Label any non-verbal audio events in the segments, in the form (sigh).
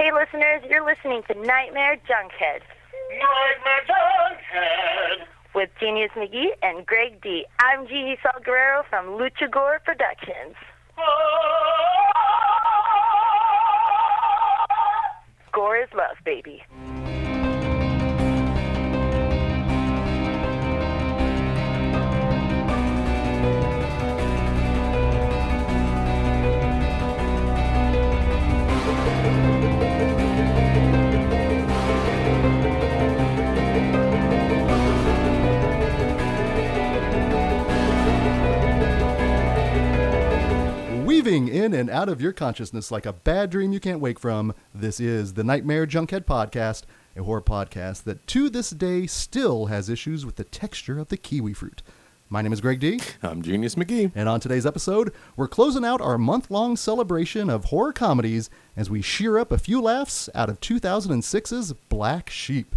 Hey, listeners, you're listening to Nightmare Junkhead Nightmare Junkhead. with Genius McGee and Greg D. I'm Gigi Salguero from Lucha Gore Productions. Gore is love, baby. In and out of your consciousness like a bad dream you can't wake from, this is the Nightmare Junkhead Podcast, a horror podcast that to this day still has issues with the texture of the kiwi fruit. My name is Greg D, I'm Genius McGee. and on today's episode, we're closing out our month long celebration of horror comedies as we shear up a few laughs out of 2006's Black Sheep.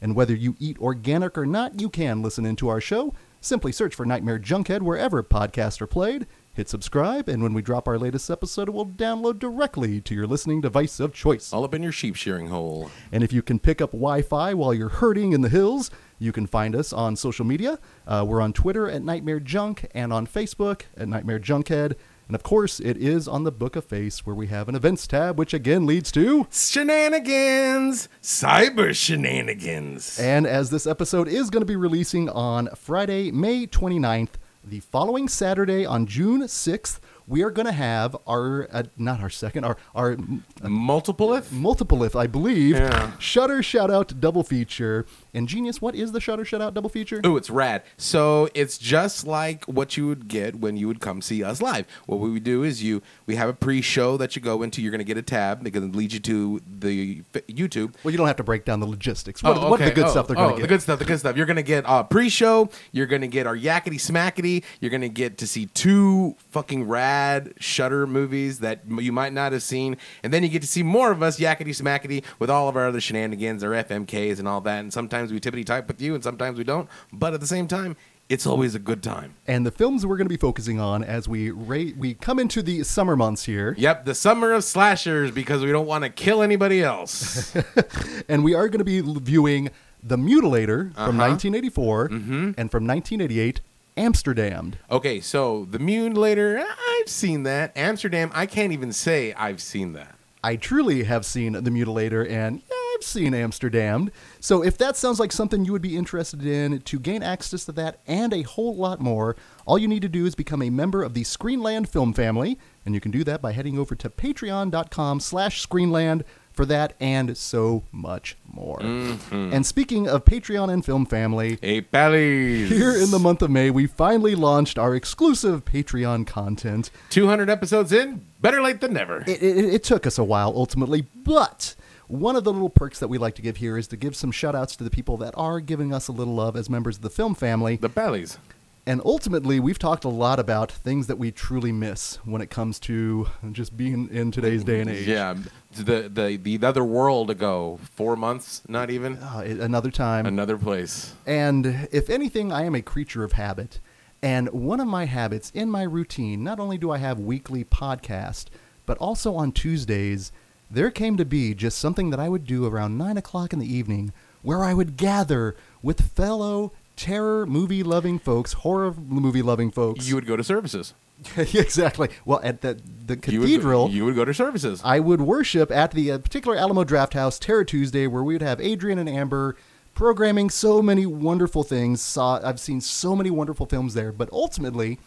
And whether you eat organic or not, you can listen into our show. Simply search for Nightmare Junkhead wherever podcasts are played. Hit subscribe, and when we drop our latest episode, it will download directly to your listening device of choice. All up in your sheep shearing hole. And if you can pick up Wi Fi while you're herding in the hills, you can find us on social media. Uh, we're on Twitter at Nightmare Junk and on Facebook at Nightmare Junkhead. And of course, it is on the Book of Face where we have an events tab, which again leads to. Shenanigans! Cyber shenanigans! And as this episode is going to be releasing on Friday, May 29th, the following Saturday on June 6th, we are going to have our, uh, not our second, our, our Multipleth? multipleth, I believe, Yeah. Shudder Shout Out double feature. And Genius, what is the Shudder Shout Out double feature? Ooh, it's rad. So it's just like what you would get when you would come see us live. What we would do is you we have a pre-show that you go into. You're going to get a tab that can lead you to the YouTube. Well, you don't have to break down the logistics. What, Oh, what the good Oh, stuff they're oh, going to oh, The get? The good stuff, the good stuff. You're going to get a pre-show. You're going to get our yakety smackety. You're going to get to see two fucking rad Shudder movies that you might not have seen, and then you get to see more of us yakety smackety with all of our other shenanigans, our FMKs, and all that. And sometimes we tippity type with you, and sometimes we don't. But at the same time, it's always a good time. and the films we're going to be focusing on as we ra- we come into the summer months here, Yep, the summer of slashers because we don't want to kill anybody else. (laughs) and we are going to be viewing The Mutilator from Uh-huh. 1984 and from 1988, Amsterdam. okay, so the Mutilator, I've seen that. Amsterdam, I can't even say I've seen that. I truly have seen The Mutilator and yeah, I've seen Amsterdam. So if that sounds like something you would be interested in to gain access to that and a whole lot more, all you need to do is become a member of the Screenland film family, and you can do that by heading over to patreon.com slash screenland for that and so much more. Mm-hmm. And speaking of Patreon and film family, Hey, Pallies. here in the month of May, we finally launched our exclusive Patreon content. 200 episodes in, better late than never. it, it, it took us a while ultimately, but one of the little perks that we like to give here is to give some shout outs to the people that are giving us a little love as members of the film family. the Pallies. And ultimately, we've talked a lot about things that we truly miss when it comes to just being in today's day and age. Yeah, the, the the other world ago, four months, not even Uh, another time. another place. And if anything, I am a creature of habit. And one of my habits in my routine, not only do I have weekly podcast, but also on Tuesdays, there came to be just something that I would do around 9 o'clock in the evening where I would gather with fellow terror movie loving folks, horror movie loving folks. You would go to services. (laughs) exactly. Well, at the, the You would- cathedral. You would, go to services. I would worship at the uh, particular Alamo Draft House Terror Tuesday, where we would have Adrian and Amber programming so many wonderful things. Saw I've seen so many wonderful films there, but ultimately,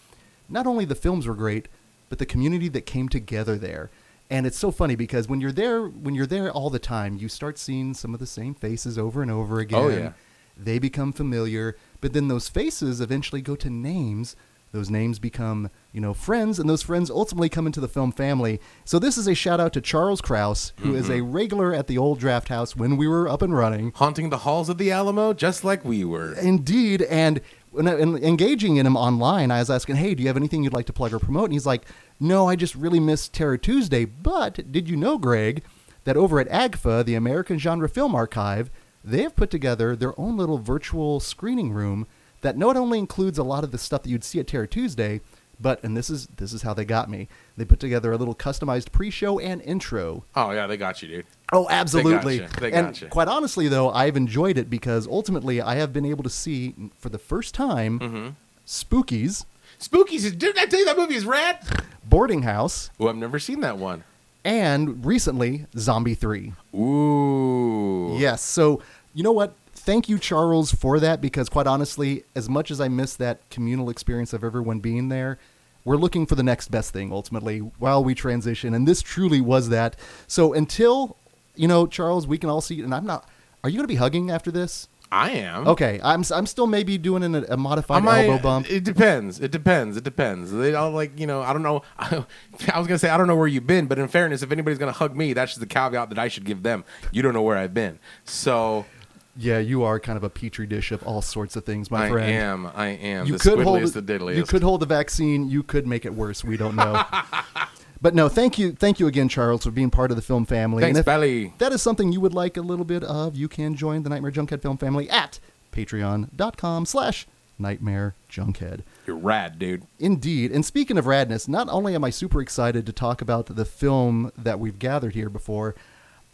not only the films were great, but the community that came together there. And it's so funny because when you're there, when you're there all the time, you start seeing some of the same faces over and over oh, again. Oh, yeah. They become familiar, but then those faces eventually go to names. Those names become, you know, friends, and those friends ultimately come into the film family. So this is a shout out to Charles Kraus, who is a mm-hmm. regular at the old draft house when we were up and running. Haunting the halls of the Alamo, just like we were. Indeed, and and engaging in him online, I was asking, "Hey, do you have anything you'd like to plug or promote?" And he's like, "No, I just really miss Terror Tuesday." But did you know, Greg, that over at AGFA, the American Genre Film Archive, they have put together their own little virtual screening room that not only includes a lot of the stuff that you'd see at Terror Tuesday, But and this is this is how they got me. They put together a little customized pre-show and intro. Oh yeah, they got you, dude. Oh, absolutely. gotcha. They and gotcha. quite honestly, though, I've enjoyed it because ultimately I have been able to see for the first time Mm-hmm. Spookies Spookies. Didn't I tell you that movie is rad? Boarding House Oh, I've never seen that one. and recently Zombie Three. Ooh. Yes. So, you know what? Thank you, Charles, for that because, quite honestly, as much as I miss that communal experience of everyone being there, we're looking for the next best thing ultimately while we transition. And this truly was that. So, until, you know, Charles, we can all see, and I'm not, are you going to be hugging after this? I am. Okay. I'm, I'm still maybe doing an, a modified I might- elbow bump. It depends. It depends. It depends. They all like you know. I don't know. (laughs) I was gonna say I don't know where you've been, but in fairness, if anybody's gonna hug me, that's just the caveat that I should give them. You don't know where I've been, so yeah, you are kind of a petri dish of all sorts of things, my I friend. I am. I am. you the could hold the, diddliest. you could hold the vaccine. You could make it worse. We don't know. (laughs) but no, thank you, thank you again, Charles, for being part of the film family. Thanks, Belly. that is something you would like a little bit of, you can join the Nightmare Junkhead film family at patreon.com slash nightmare junkhead. You're rad, dude. Indeed. And speaking of radness, not only am I super excited to talk about the film that we've gathered here before,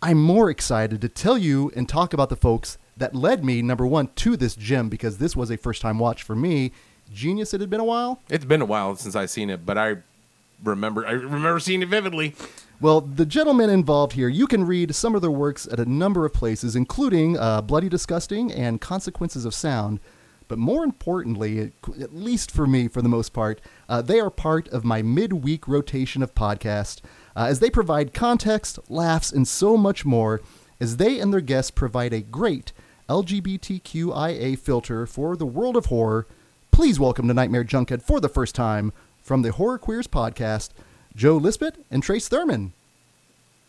I'm more excited to tell you and talk about the folks that led me, number one, to this gym because this was a first time watch for me. Genius, it had been a while. It's been a while since I've seen it, but I remember. I remember seeing it vividly. Well, the gentlemen involved here, you can read some of their works at a number of places, including uh, Bloody Disgusting and Consequences of Sound. But more importantly, at least for me, for the most part, uh, they are part of my midweek rotation of podcasts uh, as they provide context, laughs, and so much more as they and their guests provide a great LGBTQIA filter for the world of horror. Please welcome to Nightmare Junkhead for the first time from the Horror Queers podcast, Joe Lipsett and Trace Thurman.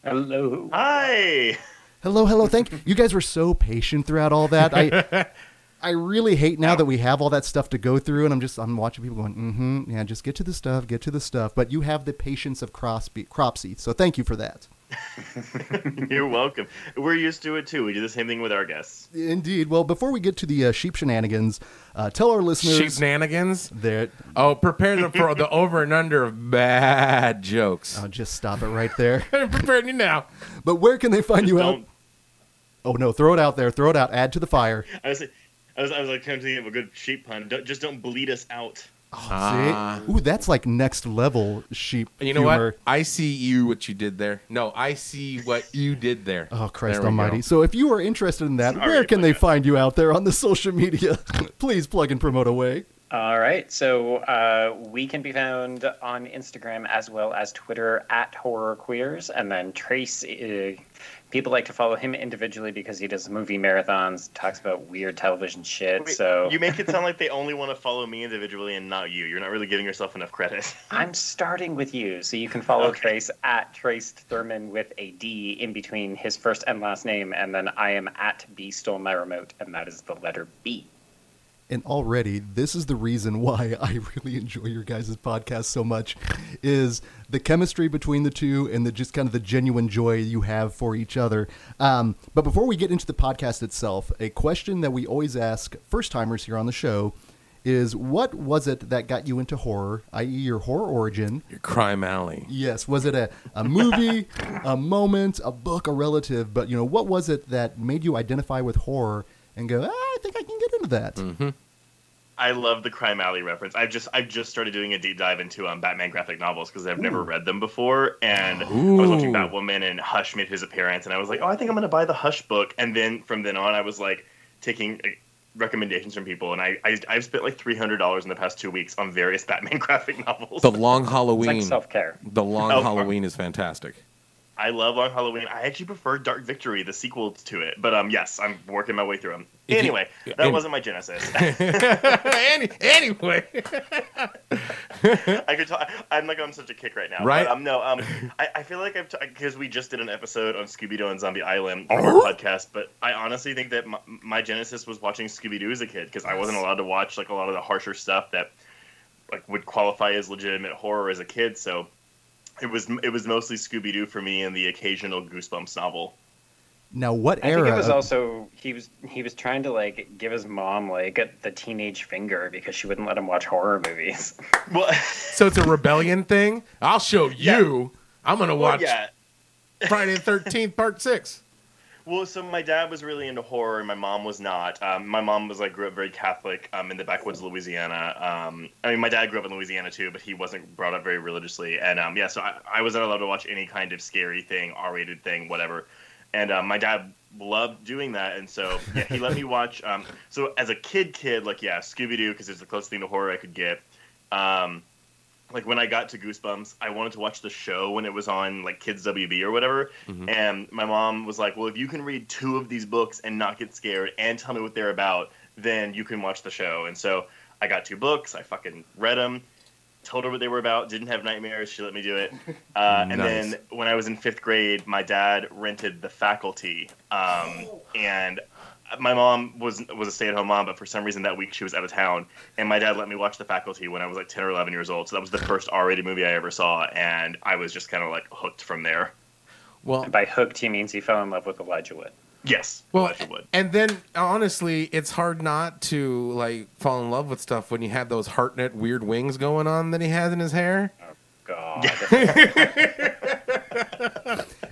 Hello. Hi. Hello, hello. Thank you. guys were so patient throughout all that. I (laughs) I really hate now that we have all that stuff to go through, and I'm just I'm watching people going, mm-hmm, yeah, just get to the stuff, get to the stuff. But you have the patience of Crosby, Cropsey, so thank you for that. (laughs) You're welcome. We're used to it too. We do the same thing with our guests. Indeed. Well, before we get to the uh, sheep shenanigans, uh, tell our listeners Sheep nanigans. that. Oh, prepare them for the over and under of bad jokes. I'll just stop it right there. (laughs) I'm preparing you now. But where can they find you out? Don't. Oh no, throw it out there. Throw it out. Add to the fire. I was, I was, I was like trying to think of a good sheep pun. Don't, just don't bleed us out. Ah. See? Ooh, that's like next level sheep. You know humor. what? I see you what you did there. No, I see what you did there. Oh, Christ There Almighty! So, if you are interested in that, Sorry where can they that. find you out there on the social media? (laughs) Please plug and promote away. All right. So uh, we can be found on Instagram as well as Twitter at Horror Queers, and then Trace. Uh, people like to follow him individually because he does movie marathons, talks about weird television shit. Wait, so you make it sound (laughs) like they only want to follow me individually and not you. You're not really giving yourself enough credit. (laughs) I'm starting with you, so you can follow Okay. Trace at Trace Thurman with a D in between his first and last name, and then I am at B stole my remote, and that is the letter B. And already, this is the reason why (laughs) I really enjoy your guys' podcast so much, is the chemistry between the two and the just kind of the genuine joy you have for each other. Um, but before we get into the podcast itself, a question that we always ask first timers here on the show is what was it that got you into horror, i.e., your horror origin? Your crime alley. Yes. Was it a, a movie, a moment, a book, a relative? But, you know, what was it that made you identify with horror and go, ah, I think I can get into that? Mm-hmm. I love the Crime Alley reference. I've just I've just started doing a deep dive into um, Batman graphic novels because I've never read them before, and I was watching Ooh. Batwoman and Hush made his appearance, and I was like, oh, I think I'm gonna buy the Hush book, and then from then on, I was like taking uh, recommendations from people, and I, I I've spent like three hundred dollars in the past two weeks on various (laughs) Batman graphic novels. The Long Halloween. like self care. the Long Oh, Halloween is fantastic. I love Long Halloween. I actually prefer Dark Victory, the sequel to it, but um, yes, I'm working my way through them. If you- Anyway, that and- wasn't my genesis. (laughs) (laughs) Any, anyway, I could talk. I'm like on such a kick right now. Right? But, um, no. Um, I, I feel like I've because we just did an episode on Scooby Doo and Zombie Island on our podcast. But I honestly think that my, my genesis was watching Scooby Doo as a kid because I wasn't allowed to watch like a lot of the harsher stuff that like would qualify as legitimate horror as a kid. So it was it was mostly Scooby Doo for me and the occasional Goosebumps novel. Now, what I era? think it was of- also he was he was trying to like give his mom like the teenage finger because she wouldn't let him watch horror movies. (laughs) Well, So it's a rebellion thing. I'll show you. I'm gonna well, watch yeah. Friday the Thirteenth (laughs) Part Six. Well, so my dad was really into horror, and my mom was not. Um, my mom was like grew up very Catholic um, in the backwoods of Louisiana. Um, I mean, my dad grew up in Louisiana too, but he wasn't brought up very religiously. And um, yeah, so I, I wasn't allowed to watch any kind of scary thing, R-rated thing, whatever. And um, my dad loved doing that, and so yeah, he let me (laughs) watch. Um, so as a kid, kid, like yeah, Scooby Doo because it's the closest thing to horror I could get. Um, like when I got to Goosebumps, I wanted to watch the show when it was on like Kids WB or whatever. Mhm. And my mom was like, "Well, if you can read two of these books and not get scared and tell me what they're about, then you can watch the show." And so I got two books. I fucking read them. Told her what they were about. Didn't have nightmares. She let me do it. Uh, And then when I was in fifth grade, my dad rented The Faculty, um, and my mom was was a stay at home mom, but for some reason that week she was out of town, and my dad let me watch The Faculty when I was like ten or eleven years old. So that was the first R rated movie I ever saw, and I was just kind of like hooked from there. Well, And by hooked, he means he fell in love with Elijah Wood. Yes, well, Elijah Wood. and then honestly, it's hard not to like fall in love with stuff when you have those Hartnett weird wings going on that he has in his hair. Oh, God. (laughs)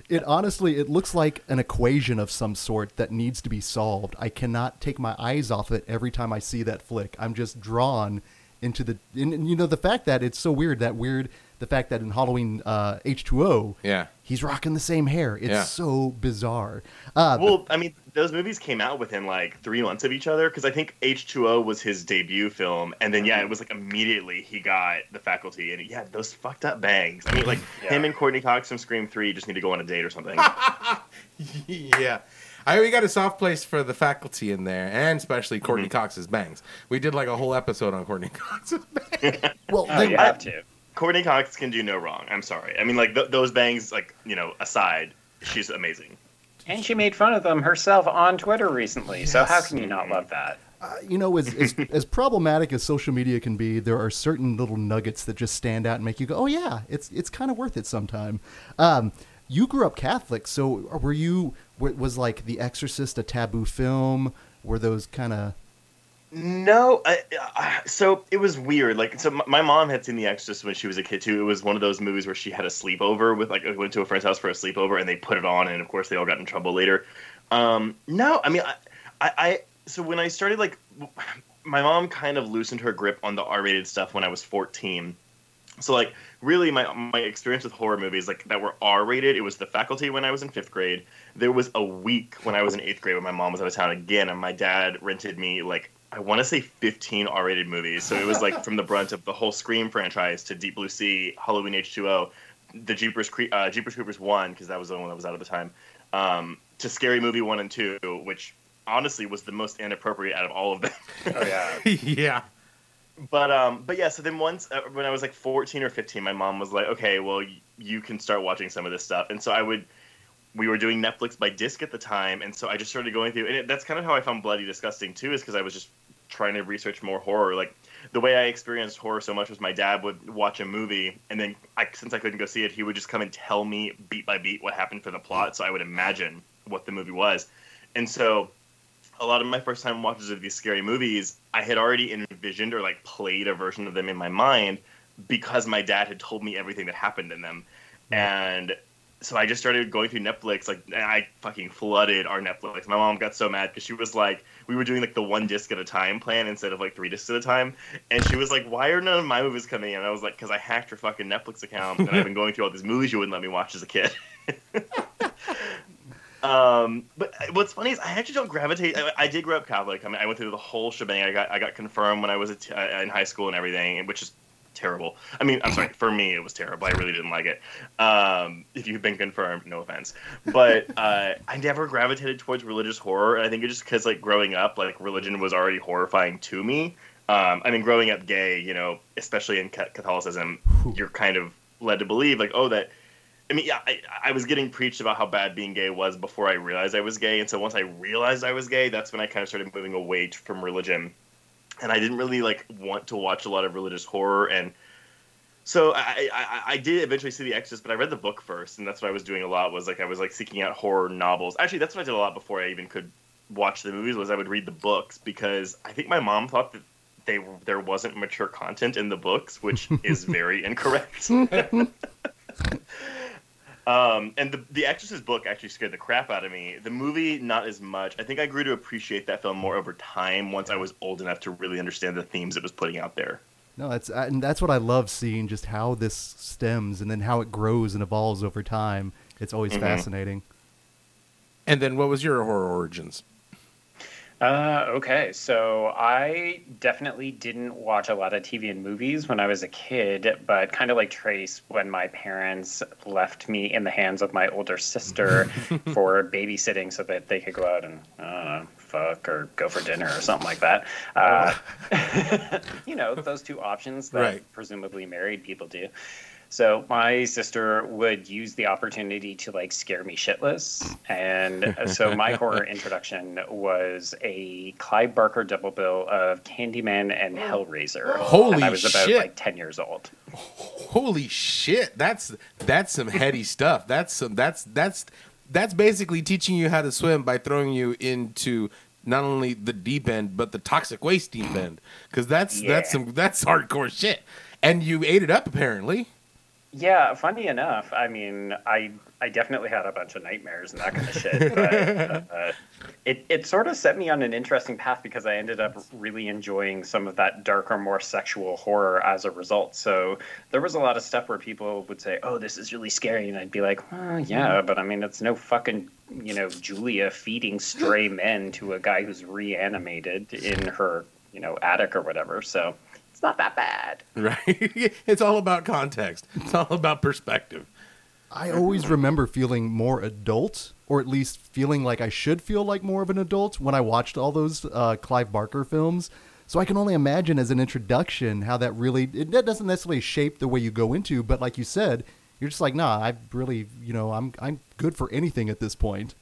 It honestly, it looks like an equation of some sort that needs to be solved. I cannot take my eyes off it every time I see that flick. I'm just drawn into the, and, and, you know, the fact that it's so weird. That weird, the fact that in Halloween uh, H2O, Yeah. he's rocking the same hair. It's Yeah. so bizarre. Uh, Well, I mean, those movies came out within like three months of each other because I think H2O was his debut film, and then yeah, it was like immediately he got the faculty, and yeah, those fucked up bangs. I mean, like Yeah. him and Courteney Cox from Scream Three just need to go on a date or something. (laughs) yeah. I we got a soft place for the faculty in there, and especially Courteney Cox's bangs. We did like a whole episode on Courteney (laughs) Cox's bangs. well, Oh, they- you have to. Courteney Cox can do no wrong. I'm sorry. I mean, like th- those bangs, like you know, aside, she's amazing. And she made fun of them herself on Twitter recently. So how can you not love that? uh, you know, as, as (laughs) as problematic as social media can be, there are certain little nuggets that just stand out and make you go, "Oh yeah, it's it's kind of worth it sometime." Um, you grew up Catholic, so were you? Was like The Exorcist a taboo film? Were those kind of? No, I, I, so it was weird. Like, so my, mom had seen The Exorcist when she was a kid too. It was one of those movies where she had a sleepover with, like, went to a friend's house for a sleepover, and they put it on, and of course they all got in trouble later. Um, no, I mean, I, I, I, so when I started, like, my mom kind of loosened her grip on the R-rated stuff when I was 14. So like really my my experience with horror movies like that were R rated, it was the faculty when I was in fifth grade. There was a week when I was in eighth grade when my mom was out of town again and my dad rented me like I want to say 15 R rated movies. So it was like from the brunt of the whole Scream franchise to Deep Blue Sea, Halloween H2O, the Jeepers Cre- uh, Jeepers Creepers 1 because that was the one that was out at the time. Um, to Scary Movie 1 and 2, which honestly was the most inappropriate out of all of them. Oh yeah. (laughs) yeah. But um, but yeah. So then once uh, when I was like fourteen or fifteen, my mom was like, "Okay, well, y- you can start watching some of this stuff." And so I would. We were doing Netflix by disc at the time, and so I just started going through. And it, that's kind of how I found Bloody Disgusting too, is because I was just trying to research more horror. Like the way I experienced horror so much was my dad would watch a movie, and then I, since I couldn't go see it, he would just come and tell me beat by beat what happened for the plot, so I would imagine what the movie was. And so a lot of my first time watches of these scary movies, I had already envisioned or like played a version of them in my mind because my dad had told me everything that happened in them. And so I just started going through Netflix, like I fucking flooded our Netflix. My mom got so mad because she was like, we were doing like the one disc at a time plan instead of like three discs at a time, and she was like, "Why are none of my movies coming in?" And I was like, "Cause I hacked her fucking Netflix account, and I've been going through all these movies you wouldn't let me watch as a kid." (laughs) Um, but what's funny is I actually don't gravitate. I, I did grow up Catholic. I mean, I went through the whole shebang. I got I got confirmed when I was uh, in high school and everything, which is terrible. I mean, I'm sorry. For me, it was terrible. I really didn't like it. Um, if you've been confirmed, no offense. But (laughs) uh, I never gravitated towards religious horror. I think it's just because like growing up, like religion was already horrifying to me. Um, I mean, growing up gay, you know, especially in Catholicism, you're kind of led to believe like, oh, that I mean, yeah, I, I was getting preached about how bad being gay was before I realized I was gay, and so once I realized I was gay, that's when I kind of started moving away from religion, and I didn't really like want to watch a lot of religious horror, and So I, I I did eventually see The Exorcist, but I read the book first, and that's what I was doing a lot. Was like I was like seeking out horror novels. Actually, that's what I did a lot before I even could watch the movies. Was I would read the books because I think my mom thought that they there wasn't mature content in the books, which is (laughs) very incorrect. (laughs) um, and the the Exorcist book actually scared the crap out of me. The movie, not as much. I think I grew to appreciate that film more over time once I was old enough to really understand the themes it was putting out there. No, that's uh, and that's what I love seeing just how this stems and then how it grows and evolves over time. It's always Mhm. fascinating. And then what was your horror origins? Uh, okay, so I definitely didn't watch a lot of TV and movies when I was a kid, but kind of like Trace, when my parents left me in the hands of my older sister (laughs) for babysitting so that they could go out and, I fuck or go for dinner or something like that. Uh, (laughs) you know, those two options that Right. presumably married people do. So my sister would use the opportunity to like scare me shitless, and so my (laughs) horror introduction was a Clive Barker double bill of Candyman and Hellraiser. Holy and I was about shit. like ten years old. Holy shit! That's that's some heady stuff. That's some that's that's that's basically teaching you how to swim by throwing you into not only the deep end but the toxic waste deep end because that's that's some that's hardcore shit. And you ate it up apparently. Yeah, funny enough, I mean, I I definitely had a bunch of nightmares and that kind of shit. But (laughs) uh, it it sort of set me on an interesting path because I ended up really enjoying some of that darker, more sexual horror as a result. So there was a lot of stuff where people would say, "Oh, this is really scary," and I'd be like, "Well, yeah, but I mean, it's no fucking you know Julia feeding stray men to a guy who's reanimated in her you know attic or whatever." So it's not that bad. (laughs) Right? it's all about context. It's all about perspective. I always remember feeling more adult, or at least feeling like I should feel like more of an adult when I watched all those uh, Clive Barker films. So I can only imagine as an introduction how that really it that doesn't necessarily shape the way you go into, but like you said, you're just like, nah, I really, you know, I'm I'm good for anything at this point.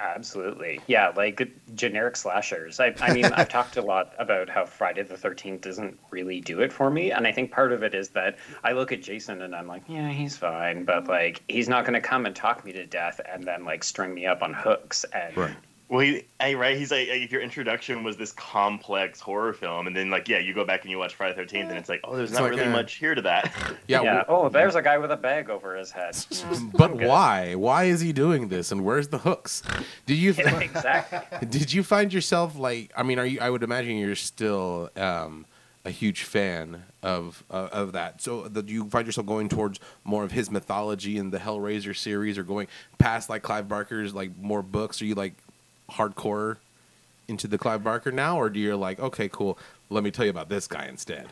Absolutely. Yeah, like generic slashers. I, I mean, I've talked a lot about how Friday the 13th doesn't really do it for me. And I think part of it is that I look at Jason and I'm like, yeah, he's fine. But like, he's not going to come and talk me to death and then like string me up on hooks. And Right. Well, he, hey, right? He's like, if your introduction was this complex horror film, and then like, yeah, you go back and you watch Friday Thirteenth, and it's like, oh, there's It's not like really a- much here to that. (laughs) Yeah. yeah, oh, there's a guy with a bag over his head. (laughs) but good. why? Why is he doing this? And where's the hooks? Did you (laughs) Yeah, exactly. did you find yourself like? I mean, are you? I would imagine you're still um, a huge fan of uh, of that. So, do you find yourself going towards more of his mythology in the Hellraiser series, or going past like Clive Barker's like more books? Are you like hardcore into the Clive Barker now, or do you like okay, cool? Let me tell you about this guy instead.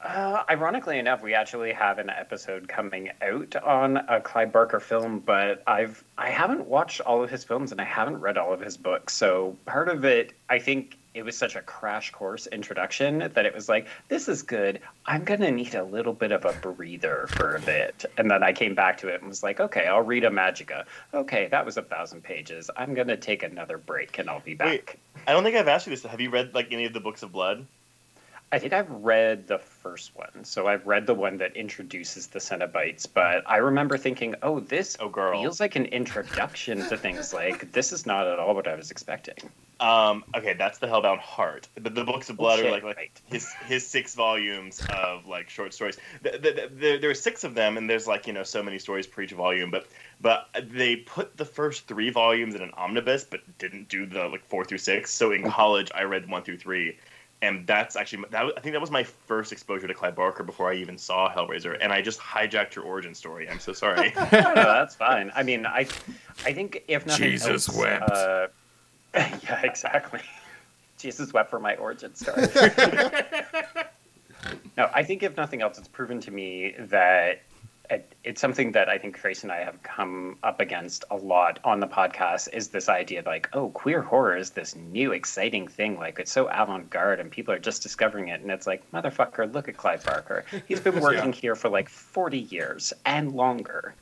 Uh, ironically enough, we actually have an episode coming out on a Clive Barker film, but I've I haven't watched all of his films and I haven't read all of his books. So part of it, I think it was such a crash course introduction that it was like, this is good. I'm gonna need a little bit of a breather for a bit, and then I came back to it and was like, okay, I'll read Imajica. Okay, that was a thousand pages. I'm gonna take another break and I'll be back. Wait. I don't think I've asked you this. Have you read like any of the books of blood? I think I've read the first one. So I've read the one that introduces the Cenobites, but I remember thinking, oh, this Oh, girl. feels like an introduction to things. Like, this is not at all what I was expecting. Um, okay, that's the Hellbound Heart. But the books of blood shit, are like like right. his his six volumes of like short stories. The, the, the, there- there are six of them, and there's like you know so many stories per each volume. But but they put the first three volumes in an omnibus, but didn't do the like four through six. So in college, I read one through three. And that's actually that. was- I think that was my first exposure to Clive Barker before I even saw Hellraiser, and I just hijacked your origin story. I'm so sorry. (laughs) no, no, that's fine. I mean, I, I think if nothing Jesus else, wept. Uh, (laughs) yeah, exactly. Jesus wept for my origin story. (laughs) no, I think if nothing else, it's proven to me that it, it's something that I think Trace and I have come up against a lot on the podcast is this idea like, oh, queer horror is this new exciting thing. Like it's so avant garde and people are just discovering it. And it's like, motherfucker, look at Clive Barker. He's been (laughs) working here for like 40 years and longer.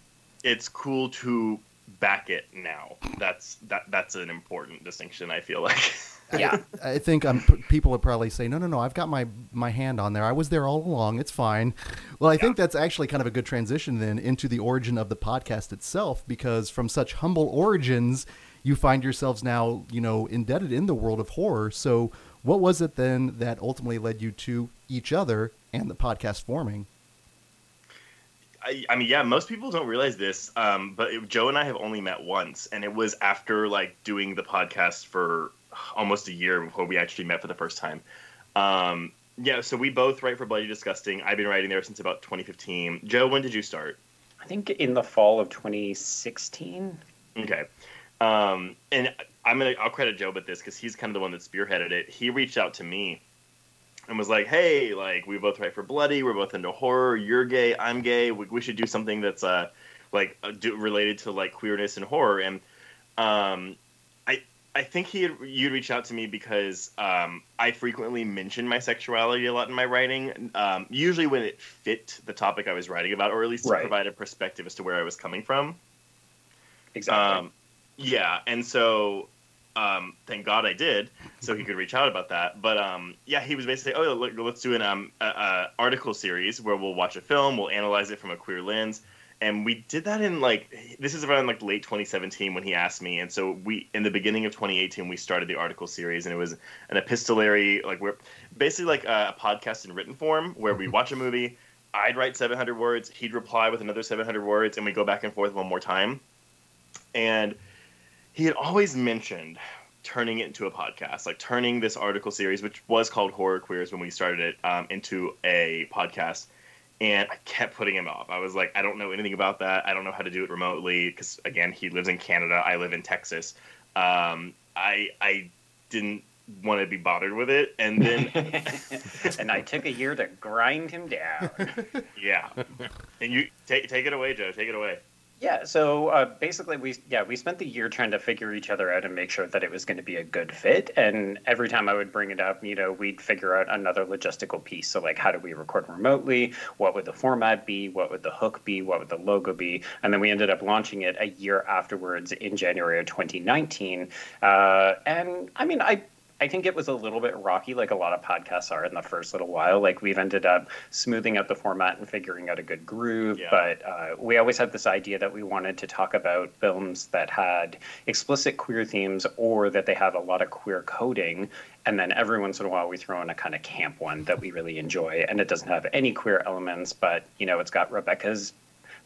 it's cool to back it now. That's that that's an important distinction. I feel like. (laughs) Yeah. I think um, p- people would probably say, no, no, no, I've got my, my hand on there. I was there all along. It's fine. Well, I think that's actually kind of a good transition then into the origin of the podcast itself, because from such humble origins, you find yourselves now, you know, indebted in the world of horror. So, what was it then that ultimately led you to each other and the podcast forming? I, I mean, yeah, most people don't realize this, um, but it, Joe and I have only met once, and it was after like doing the podcast for almost a year before we actually met for the first time. Um, yeah, so we both write for Bloody Disgusting. I've been writing there since about 2015. Joe, when did you start? I think in the fall of 2016. Okay. Um, and I'm gonna I'll credit Joe with this because he's kind of the one that spearheaded it. He reached out to me and was like, "Hey, like we both write for Bloody. We're both into horror. You're gay. I'm gay. We, we should do something that's uh like uh, do, related to like queerness and horror." And um, I think he had, you'd reach out to me because um, I frequently mention my sexuality a lot in my writing. Um, usually when it fit the topic I was writing about, or at least to provide a perspective as to where I was coming from. Exactly. Um, yeah, and so um, thank God I did, so he could reach out about that. But um, yeah, he was basically, oh, look, let's do an um, a, a article series where we'll watch a film, we'll analyze it from a queer lens, and we did that in like this is around like late 2017 when he asked me, and so we in the beginning of 2018 we started the article series, and it was an epistolary like we're basically like a, a podcast in written form where we (laughs) watch a movie. I'd write 700 words, he'd reply with another 700 words, and we go back and forth one more time. And he had always mentioned turning it into a podcast, like turning this article series, which was called Horror Queers when we started it, um, into a podcast. And I kept putting him off. I was like, I don't know anything about that. I don't know how to do it remotely because, again, he lives in Canada. I live in Texas. Um, I I didn't want to be bothered with it, and then (laughs) and I took a year to grind him down. (laughs) yeah, and you take take it away, Joe. Take it away. Yeah, so uh, basically, we yeah we spent the year trying to figure each other out and make sure that it was going to be a good fit. And every time I would bring it up, you know, we'd figure out another logistical piece. So like, how do we record remotely? What would the format be? What would the hook be? What would the logo be? And then we ended up launching it a year afterwards in January of 2019. Uh, and I mean, I I think it was a little bit rocky, like a lot of podcasts are in the first little while. Like we've ended up smoothing out the format and figuring out a good groove. Yeah. But uh, we always had this idea that we wanted to talk about films that had explicit queer themes or that they have a lot of queer coding. And then every once in a while, we throw in a kind of camp one that we really enjoy. And it doesn't have any queer elements, but, you know, it's got Rebecca's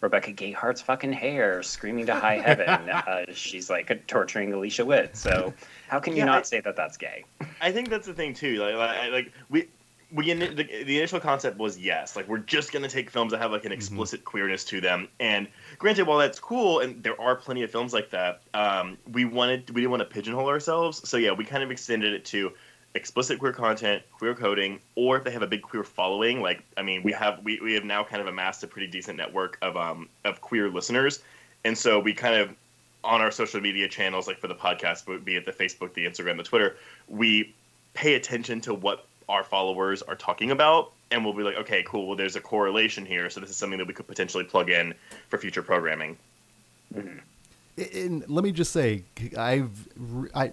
Rebecca Gayheart's fucking hair screaming to high heaven. (laughs) uh, she's like torturing Alicia Witt. So how can you Yeah, not I- say that that's gay? I think that's the thing too. Like, like, like we. We the, the initial concept was yes, like we're just gonna take films that have like an explicit queerness to them. And granted, while that's cool, and there are plenty of films like that, um, we wanted we didn't want to pigeonhole ourselves. So yeah, we kind of extended it to explicit queer content, queer coding, or if they have a big queer following. Like I mean, we have we, we have now kind of amassed a pretty decent network of um of queer listeners, and so we kind of on our social media channels, like for the podcast, be it the Facebook, the Instagram, the Twitter, we pay attention to what our followers are talking about, and we'll be like, okay, cool. Well, there's a correlation here, so this is something that we could potentially plug in for future programming. and let me just say, I've I,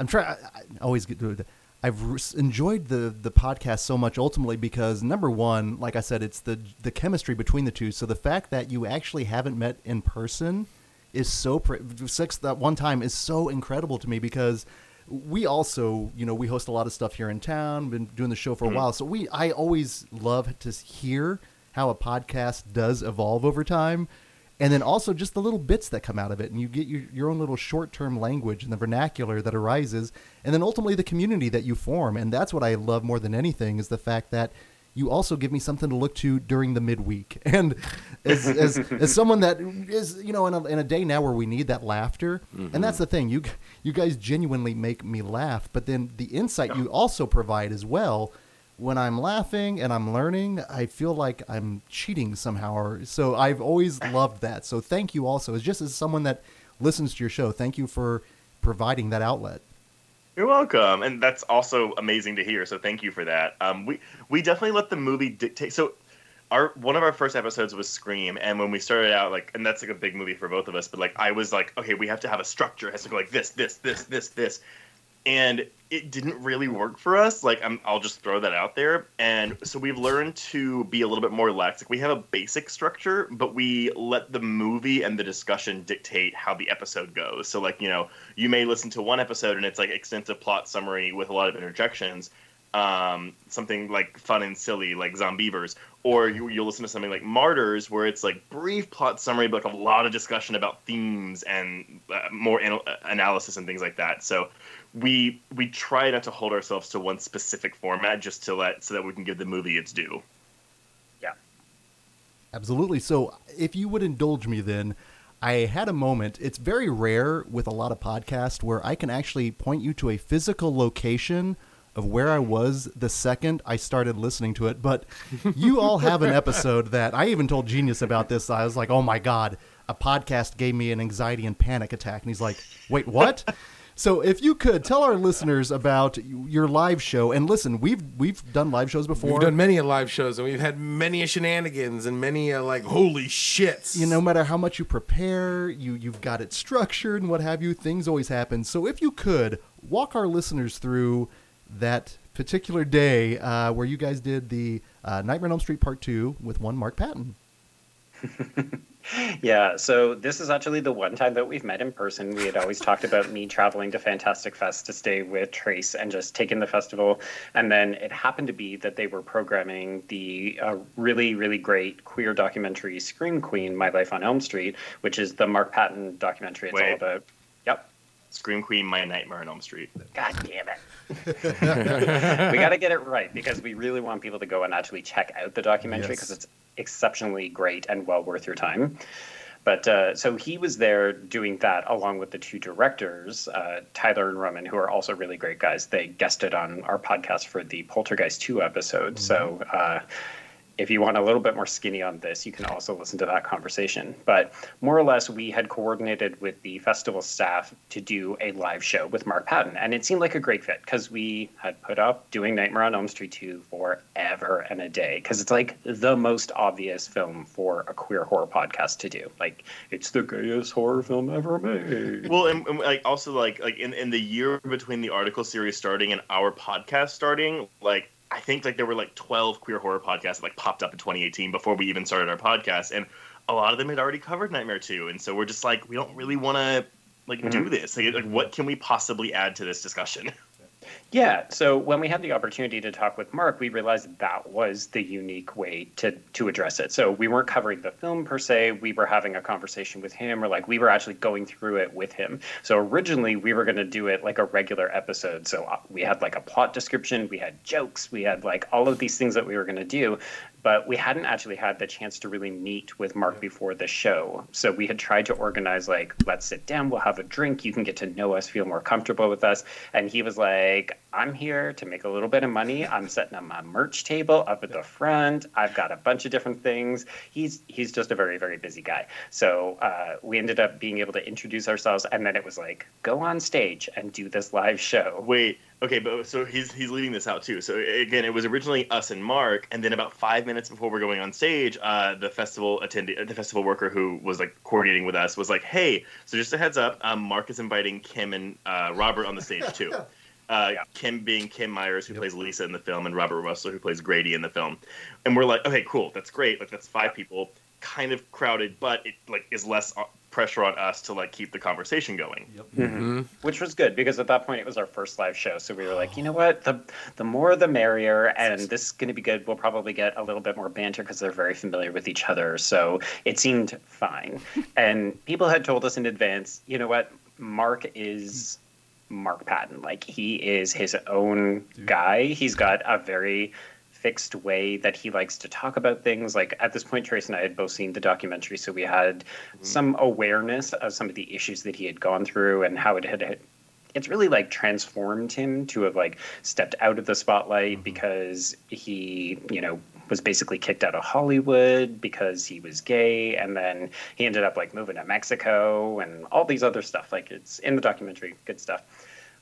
I'm trying. I always get to it. I've re- enjoyed the the podcast so much ultimately because number one, like I said, it's the the chemistry between the two. So the fact that you actually haven't met in person is so pr- six that one time is so incredible to me because we also you know we host a lot of stuff here in town been doing the show for a mm-hmm. while so we i always love to hear how a podcast does evolve over time and then also just the little bits that come out of it and you get your, your own little short-term language and the vernacular that arises and then ultimately the community that you form. And that's what i love more than anything is the fact that you also give me something to look to during the midweek. (laughs) And as, as, as someone that is you know in a, in a day now where we need that laughter and mm-hmm. that's the thing you you guys genuinely make me laugh but then the insight you also provide as well when I'm laughing and I'm learning, I feel like I'm cheating somehow. Or, so I've always loved that. So thank you also. Just as someone that listens to your show, thank you for providing that outlet. You're welcome, and that's also amazing to hear. So thank you for that. Um, we we definitely let the movie dictate. So our one of our first episodes was Scream, and when we started out, like, and that's like a big movie for both of us, but like, I was like, okay, we have to have a structure. It has to go like this, this, this, this, this, and it didn't really work for us. Like, I'm, I'll just throw that out there. And so we've learned to be a little bit more relaxed. Like, we have a basic structure, but we let the movie and the discussion dictate how the episode goes. So, like, you know, you may listen to one episode and it's like extensive plot summary with a lot of interjections um, something like fun and silly like Zombeavers, or you, you'll listen to something like Martyrs, where it's like brief plot summary, but like a lot of discussion about themes and uh, more anal- analysis and things like that. So we we try not to hold ourselves to one specific format, just to let so that we can give the movie its due. Yeah. Absolutely. So, if you would indulge me, then I had a moment. It's very rare with a lot of podcasts where I can actually point you to a physical location of where I was the second I started listening to it. But you all have an episode (laughs) that I even told Genius about this. I was like, oh my God, a podcast gave me an anxiety and panic attack. And he's like, wait, what? So if you could tell our listeners about your live show, and listen, we've we've done live shows before. We've done many a live shows, and we've had many a shenanigans and many a like holy shits. you know, no matter how much you prepare, you you've got it structured and what have you. Things always happen. So if you could walk our listeners through that particular day uh, where you guys did the uh, Nightmare on Elm Street Part Two with one Mark Patton. (laughs) Yeah, so this is actually the one time that we've met in person. We had always talked about me traveling to Fantastic Fest to stay with Trace and just taking the festival. And then it happened to be that they were programming the uh, really, really great queer documentary Scream Queen, My Life on Elm Street, which is the Mark Patton documentary. It's all Wait. about. Yep. Scream Queen, My Nightmare on Elm Street. God damn it. (laughs) we got to get it right because we really want people to go and actually check out the documentary Yes. because it's exceptionally great and well worth your time. But uh, so he was there doing that along with the two directors, uh, Tyler and Roman, who are also really great guys. They guested on our podcast for the Poltergeist 2 episode. So uh, if you want a little bit more skinny on this, you can also listen to that conversation. But more or less, we had coordinated with the festival staff to do a live show with Mark Patton. And it seemed like a great fit because we had put up doing Nightmare on Elm Street 2 forever and a day. Because it's like the most obvious film for a queer horror podcast to do. Like, it's the gayest horror film ever made. Well, and, and like also like like in, in the year between the article series starting and our podcast starting, like I think like there were like twelve queer horror podcasts that like popped up in 2018 before we even started our podcast, and a lot of them had already covered Nightmare 2, and so we're just like we don't really want to like do mm-hmm. this. Like, like what can we possibly add to this discussion? (laughs) Yeah. So when we had the opportunity to talk with Mark, we realized that was the unique way to to address it. So we weren't covering the film per se. We were having a conversation with him, or like we were actually going through it with him. So originally we were going to do it like a regular episode. So uh, we had like a plot description, we had jokes, we had like all of these things that we were going to do. But we hadn't actually had the chance to really meet with Mark before the show. So we had tried to organize like, let's sit down, we'll have a drink, you can get to know us, feel more comfortable with us. And he was like, I'm here to make a little bit of money. I'm setting up my merch table up at the front. I've got a bunch of different things. He's he's just a very very busy guy. So uh, we ended up being able to introduce ourselves, and then it was like, go on stage and do this live show. Wait, okay, but so he's he's leaving this out too. So again, it was originally us and Mark, and then about five minutes before we're going on stage, uh, the festival attendee, the festival worker who was like coordinating with us, was like, "Hey, so just a heads up, um, Mark is inviting Kim and uh, Robert on the stage too." (laughs) Uh, Yeah. Kim being Kim Myers, who plays Lisa in the film, and Robert Rusler, who plays Grady in the film. And we're like, okay, cool, that's great. Like that's five people, kind of crowded, but it like is less uh, pressure on us to like keep the conversation going. Mm-hmm. which was good because at that point it was our first live show so we were like you know what? The the more the merrier and this is going to be good. We'll probably get a little bit more banter because they're very familiar with each other so it seemed fine. (laughs) And people had told us in advance you know what? Mark is mark patton. Like he is his own guy. He's got a very fixed way that he likes to talk about things. Like at this point, Trace and I had both seen the documentary, so we had mm-hmm. some awareness of some of the issues that he had gone through and how it had. It's really like transformed him to have like stepped out of the spotlight mm-hmm. because he, you know, was basically kicked out of Hollywood because he was gay, and then he ended up like moving to Mexico and all these other stuff. Like it's in the documentary, good stuff.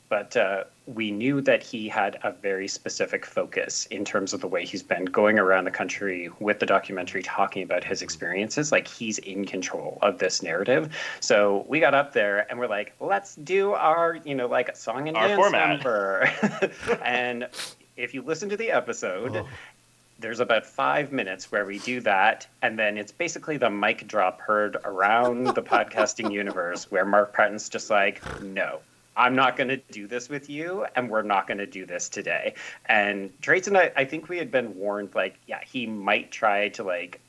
But uh, we knew that he had a very specific focus in terms of the way he's been going around the country with the documentary, talking about his experiences. Like he's in control of this narrative. So we got up there and we're like, let's do our, you know, like a song and Our dance format. number. (laughs) and if you listen to the episode, Oh. there's about five minutes where we do that, and then it's basically the mic drop heard around the podcasting (laughs) universe where Mark Patton's just like, no. I'm not going to do this with you, and we're not going to do this today. And Trace I, I think we had been warned, like, yeah, he might try to like,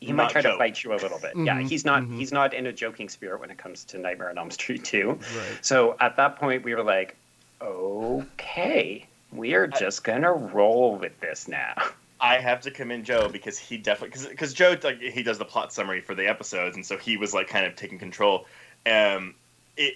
he might try joke. to fight you a little bit. Yeah, Mhm, he's not, mhm. he's not in a joking spirit when it comes to Nightmare on Elm Street 2. Right. So at that point, we were like, okay, we are just going to roll with this now. I have to commend Joe because he definitely because Joe like he does the plot summary for the episodes, and so he was like kind of taking control. Um, it.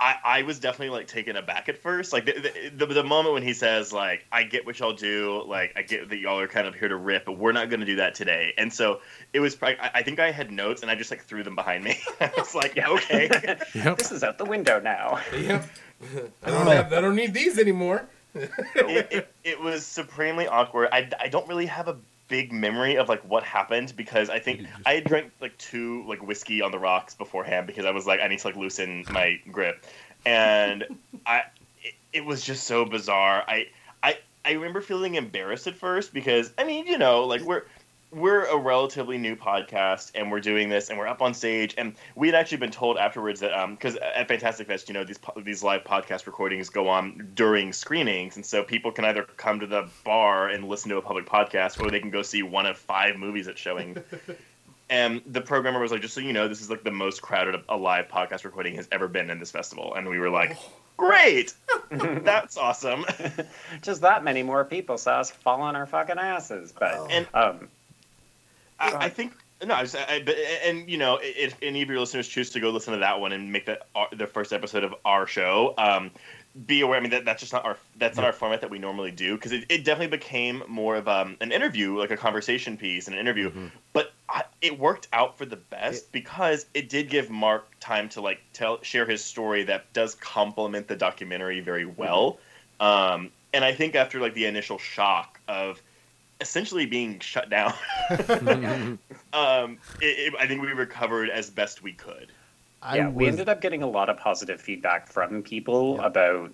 I, I was definitely like taken aback at first, like the, the the moment when he says like I get what y'all do, like I get that y'all are kind of here to rip, but we're not going to do that today. And so it was. prob- I, I think I had notes, and I just like threw them behind me. (laughs) I was like, Yeah. okay, (laughs) Yep. this is out the window now. Yep. (laughs) I don't have. I don't need these anymore. it, it, it was supremely awkward. I, I don't really have a big memory of like what happened because I think I had drank like two like whiskey on the rocks beforehand because I was like I need to like loosen my grip, and I it, it was just so bizarre. I I I remember feeling embarrassed at first because I mean you know like we're we're a relatively new podcast and we're doing this and we're up on stage and we had actually been told afterwards that um because at Fantastic Fest you know these these live podcast recordings go on during screenings and so people can either come to the bar and listen to a public podcast or they can go see one of five movies that's showing. (laughs) And the programmer was like, just so you know, this is like the most crowded a live podcast recording has ever been in this festival. And we were like, great, (laughs) that's awesome. (laughs) Just that many more people saw us fall on our fucking asses. But And um, I, I think no, I was, I, but and you know, if any of your listeners choose to go listen to that one and make that our, the first episode of our show, um, be aware. I mean, that, that's just not our that's not our format that we normally do because it, it definitely became more of um, an interview, like a conversation piece, and an interview. But I, it worked out for the best because it did give Mark time to like tell share his story that does complement the documentary very well. Um, and I think after like the initial shock of essentially being shut down. (laughs) (laughs) um, it, it, I think we recovered as best we could. I yeah, we ended up getting a lot of positive feedback from people Yeah. about.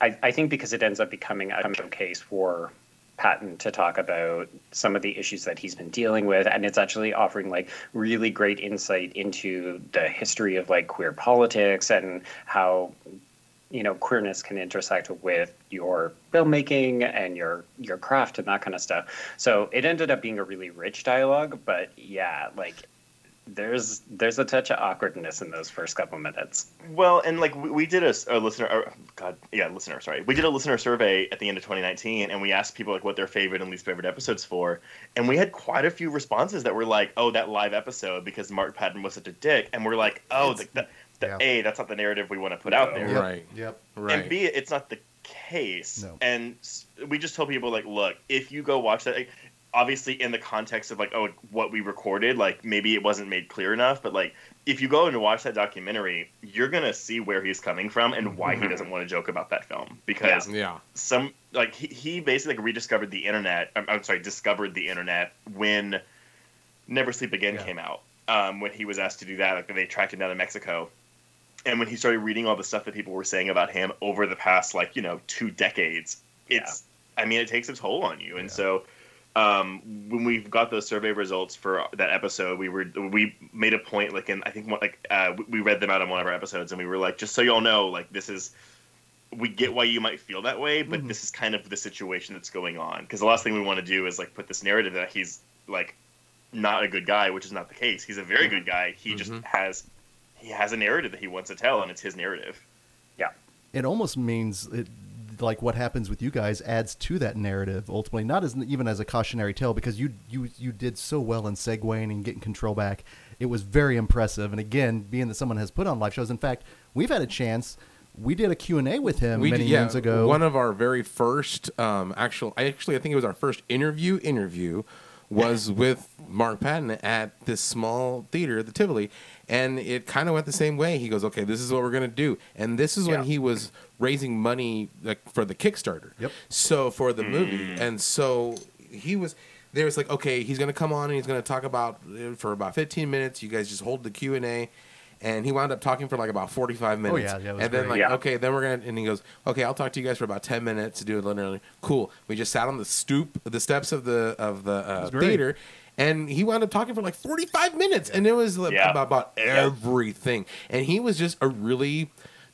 I, I think because it ends up becoming a showcase for Patton to talk about some of the issues that he's been dealing with, and it's actually offering like really great insight into the history of like queer politics and how you know queerness can intersect with your filmmaking and your your craft and that kind of stuff. So it ended up being a really rich dialogue, but yeah, like there's there's a touch of awkwardness in those first couple minutes. Well, and like we, we did a listener, or, God, yeah, listener. Sorry, we did a listener survey at the end of 2019, and we asked people like what their favorite and least favorite episodes for, and we had quite a few responses that were like, "Oh, that live episode because Mark Patton was such a dick," and we're like, "Oh, the, the, the Yeah. a that's not the narrative we want to put out there." Yep, Right. Yep. Right. And B, it's not the case. No. And we just told people like, look, if you go watch that, like, obviously in the context of like, oh, what we recorded, like maybe it wasn't made clear enough, but like if you go and watch that documentary, you're gonna see where he's coming from and why he Mhm. doesn't want to joke about that film because yeah. some like he, he basically like rediscovered the internet. I'm, I'm sorry, discovered the internet when Never Sleep Again Yeah. came out. Um, when he was asked to do that, like they tracked him down to Mexico, and when he started reading all the stuff that people were saying about him over the past like you know two decades, it's I mean it takes a toll on you, and Yeah. so. Um, when we got those survey results for that episode, we were we made a point like in I think like uh, we- read them out on one of our episodes, and we were like, just so y'all know, like this is we get why you might feel that way, but Mhm. this is kind of the situation that's going on. Because the last thing we want to do is like put this narrative that he's like not a good guy, which is not the case. He's a very good guy. He just Mhm. has he has a narrative that he wants to tell, and it's his narrative. Yeah, it almost means it, like what happens with you guys adds to that narrative ultimately. Not as even as a cautionary tale because you you you did so well in segueing and getting control back. It was very impressive. And again being that someone has put on live shows in fact we've had a chance. We did a q&a with him we many did, yeah, years ago. One of our very first um, actual, I actually I think it was our first interview interview was with Mark Patton at this small theater, the Tivoli, and it kind of went the same way. He goes, "Okay, this is what we're gonna do," and this is when Yeah. he was raising money like for the Kickstarter. Yep. So for the movie, and so he was. There was like, okay, he's gonna come on and he's gonna talk about uh, for about 15 minutes. You guys just hold the Q and A, and he wound up talking for like about 45 minutes. yeah, yeah, it was and then great. like, Yeah. okay, then we're gonna, and he goes, okay, I'll talk to you guys for about 10 minutes to do it literally. Cool. We just sat on the stoop, the steps of the of the uh, great. theater, and he wound up talking for like 45 minutes, and it was like, Yeah. about, about everything, and he was just a really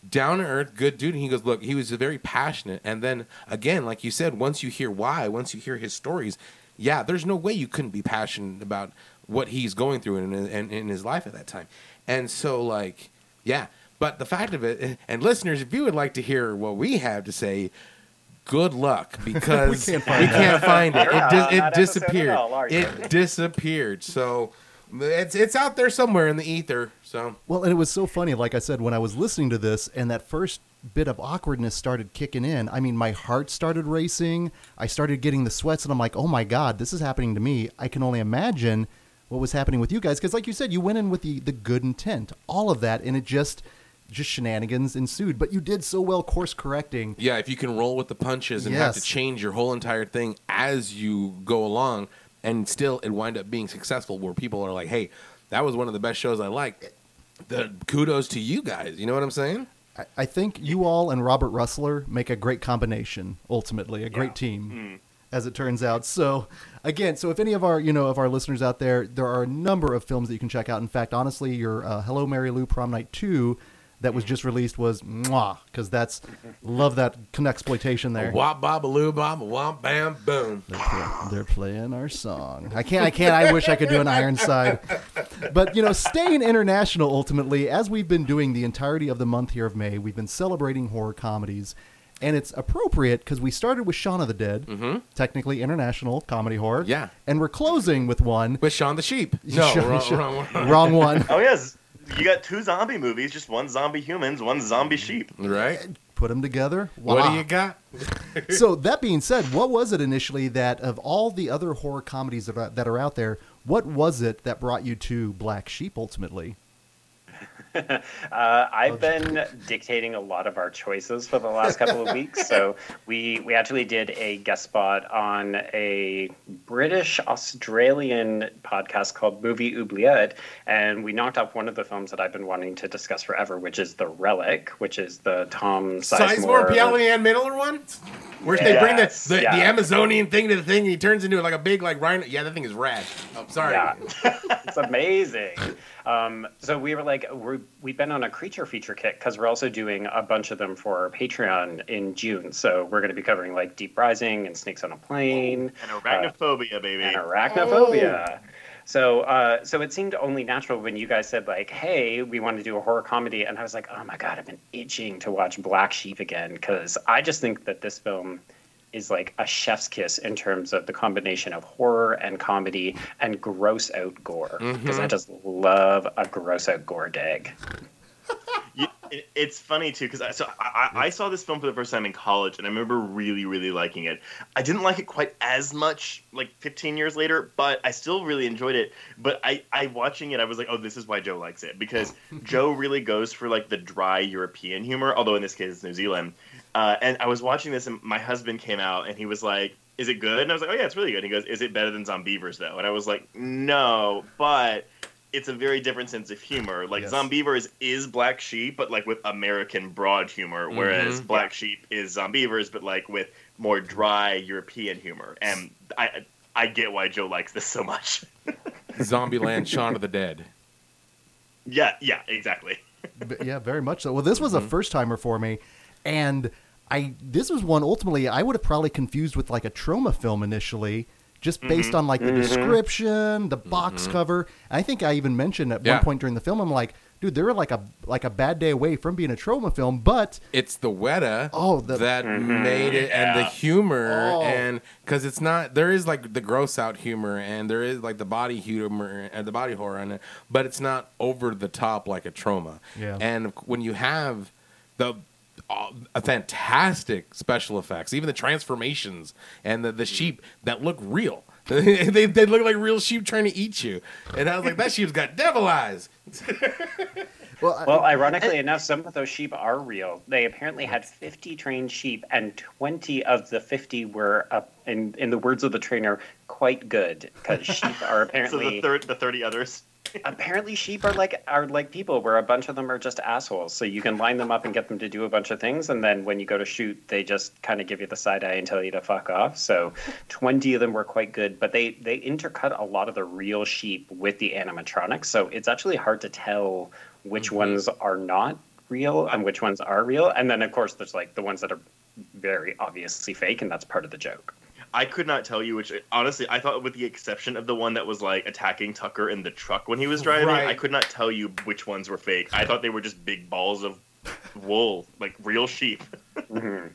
down to earth, good dude. And he goes, look, he was very passionate. And then again, like you said, once you hear why, once you hear his stories, yeah, there's no way you couldn't be passionate about what he's going through in, in, in his life at that time. And so, like, yeah. But the fact of it, and listeners, if you would like to hear what we have to say, good luck (laughs) because We we can't can't find find, it. You're It, not dis- on it that episode at disappeared. all. It disappeared. So it's it's out there somewhere in the ether. So Well, and it was so funny. Like I said, when I was listening to this, and that first bit of awkwardness started kicking in. I mean, my heart started racing. I started getting the sweats, and I'm like, "Oh my god, this is happening to me." I can only imagine what was happening with you guys, because, like you said, you went in with the the good intent, all of that, and it just just shenanigans ensued. But you did so well course correcting. Yeah, if you can roll with the punches and have to change your whole entire thing as you go along, and still it wind up being successful, where people are like, "Hey, that was one of the best shows I liked." The kudos to you guys. You know what I'm saying? I, I think you all and Robert Rusler make a great combination. Ultimately, a great team, mm. as it turns out. So, again, so if any of our you know of our listeners out there, there are a number of films that you can check out. In fact, honestly, your uh, Hello Mary Lou Prom Night Two that was just released was mwah because that's love that exploitation there. Wop bob a loo bob, womp bam boom. They're, play- they're playing our song. I can't. I can't. I wish I could do an Ironside. But you know, staying international. Ultimately, as we've been doing the entirety of the month here of May, we've been celebrating horror comedies, and it's appropriate because we started with Shaun of the Dead, mm-hmm. technically international comedy horror. Yeah. and we're closing with one. With Shaun the Sheep. (laughs) No, Shaun- wrong, Shaun- wrong one. (laughs) wrong one. Oh yes, you got two zombie movies, just one zombie humans, one zombie sheep. Right? Put them together. What do you got? (laughs) so that being said, what was it initially that of all the other horror comedies that are, that are out there, what was it that brought you to Black Sheep ultimately? (laughs) Uh, I've been dictating a lot of our choices for the last couple of weeks. So (laughs) we we actually did a guest spot on a British Australian podcast called Movie Oubliette, and we knocked off one of the films that I've been wanting to discuss forever, which is The Relic, which is the Tom Sizemore, Sizemore. Piali, and Miller one? Where they bring the, the, yeah. the Amazonian thing to the thing and he turns into like a big like rhino. Yeah, that thing is rad. Oh, sorry. Yeah, (laughs) it's amazing. Um, so we were like, we're, we've been on a creature feature kick because we're also doing a bunch of them for our Patreon in June. So we're going to be covering like Deep Rising and Snakes on a Plane And arachnophobia, baby. and Arachnophobia. So, uh, so it seemed only natural when you guys said like, "Hey, we want to do a horror comedy," and I was like, "Oh my god, I've been itching to watch Black Sheep again," because I just think that this film is like a chef's kiss in terms of the combination of horror and comedy and gross out gore. Because I mm-hmm. just love a gross out gore dag. (laughs) You, it, it's funny too because I, so I, I I saw this film for the first time in college and I remember really really liking it. I didn't like it quite as much like 15 years later, but I still really enjoyed it. But I, I watching it, I was like, oh, this is why Joe likes it because (laughs) Joe really goes for like the dry European humor, although in this case it's New Zealand. Uh, and I was watching this and my husband came out and he was like, is it good? And I was like, oh yeah, it's really good. And he goes, is it better than Zombeavers though? And I was like, no, but it's a very different sense of humor. Like Yes. Zombeavers is Black Sheep, but like with American broad humor, whereas Mhm. Black Sheep is Zombeavers, but like with more dry European humor. And I I get why Joe likes this so much. (laughs) Zombieland, Shaun of the Dead. yeah, yeah, exactly. Yeah, very much so. Well, this was a first timer for me, and I this was one ultimately I would have probably confused with like a Troma film initially, just mm-hmm. based on like the mm-hmm. description, the box mm-hmm. cover. I think I even mentioned at Yeah. one point during the film, I'm like, dude, they were like a like a bad day away from being a Troma film, but It's the Weta Oh, the- that made it, and the humor, Oh. and because it's not there is like the gross out humor, and there is like the body humor and the body horror in it, but it's not over the top like a Troma. Yeah. And when you have the uh, Uh, a fantastic special effects, even the transformations and the, the mm. sheep that look real. (laughs) they they look like real sheep trying to eat you, and I was like, that sheep's got devil eyes. (laughs) Well, I- Well, ironically enough, some of those sheep are real. They apparently had 50 trained sheep, and 20 of the 50 were, uh, in in the words of the trainer, quite good because (laughs) sheep are So apparently the third, the thirty others. apparently sheep are like are like people, where a bunch of them are just assholes. So you can line them up and get them to do a bunch of things, and then when you go to shoot, they just kind of give you the side eye and tell you to fuck off. So 20 of them were quite good, but they they intercut a lot of the real sheep with the animatronics, so it's actually hard to tell which mm-hmm. ones are not real and which ones are real. And then of course there's like the ones that are very obviously fake, and that's part of the joke. I could not tell you which. Honestly, I thought, with the exception of the one that was like attacking Tucker in the truck when he was driving, Right. I could not tell you which ones were fake. I thought they were just big balls of wool, like real sheep. Mm-hmm.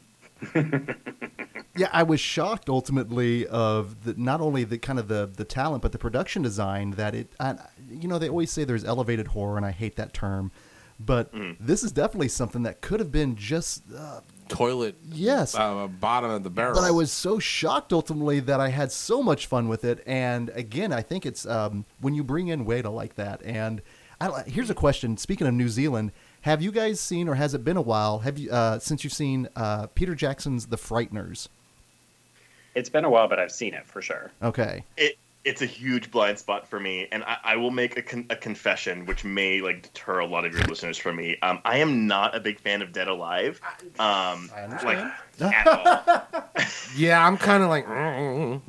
(laughs) Yeah, I was shocked ultimately of the, not only the kind of the the talent, but the production design. That it, I, you know, they always say there's elevated horror, and I hate that term, but this is definitely something that could have been just uh, Toilet, yes. uh, bottom of the barrel. But I was so shocked ultimately that I had so much fun with it. And again, I think it's um, when you bring in Weta like that. And I, here's a question: Speaking of New Zealand, have you guys seen, or has it been a while? Have you uh, since you've seen uh, Peter Jackson's The Frighteners? It's been a while, but I've seen it for sure. Okay. It it's a huge blind spot for me, and I, I will make a, con- a confession, which may like deter a lot of your listeners from me. Um, I am not a big fan of Dead Alive. Um, I like understand. at (laughs) all. yeah, I'm kind of like, mm,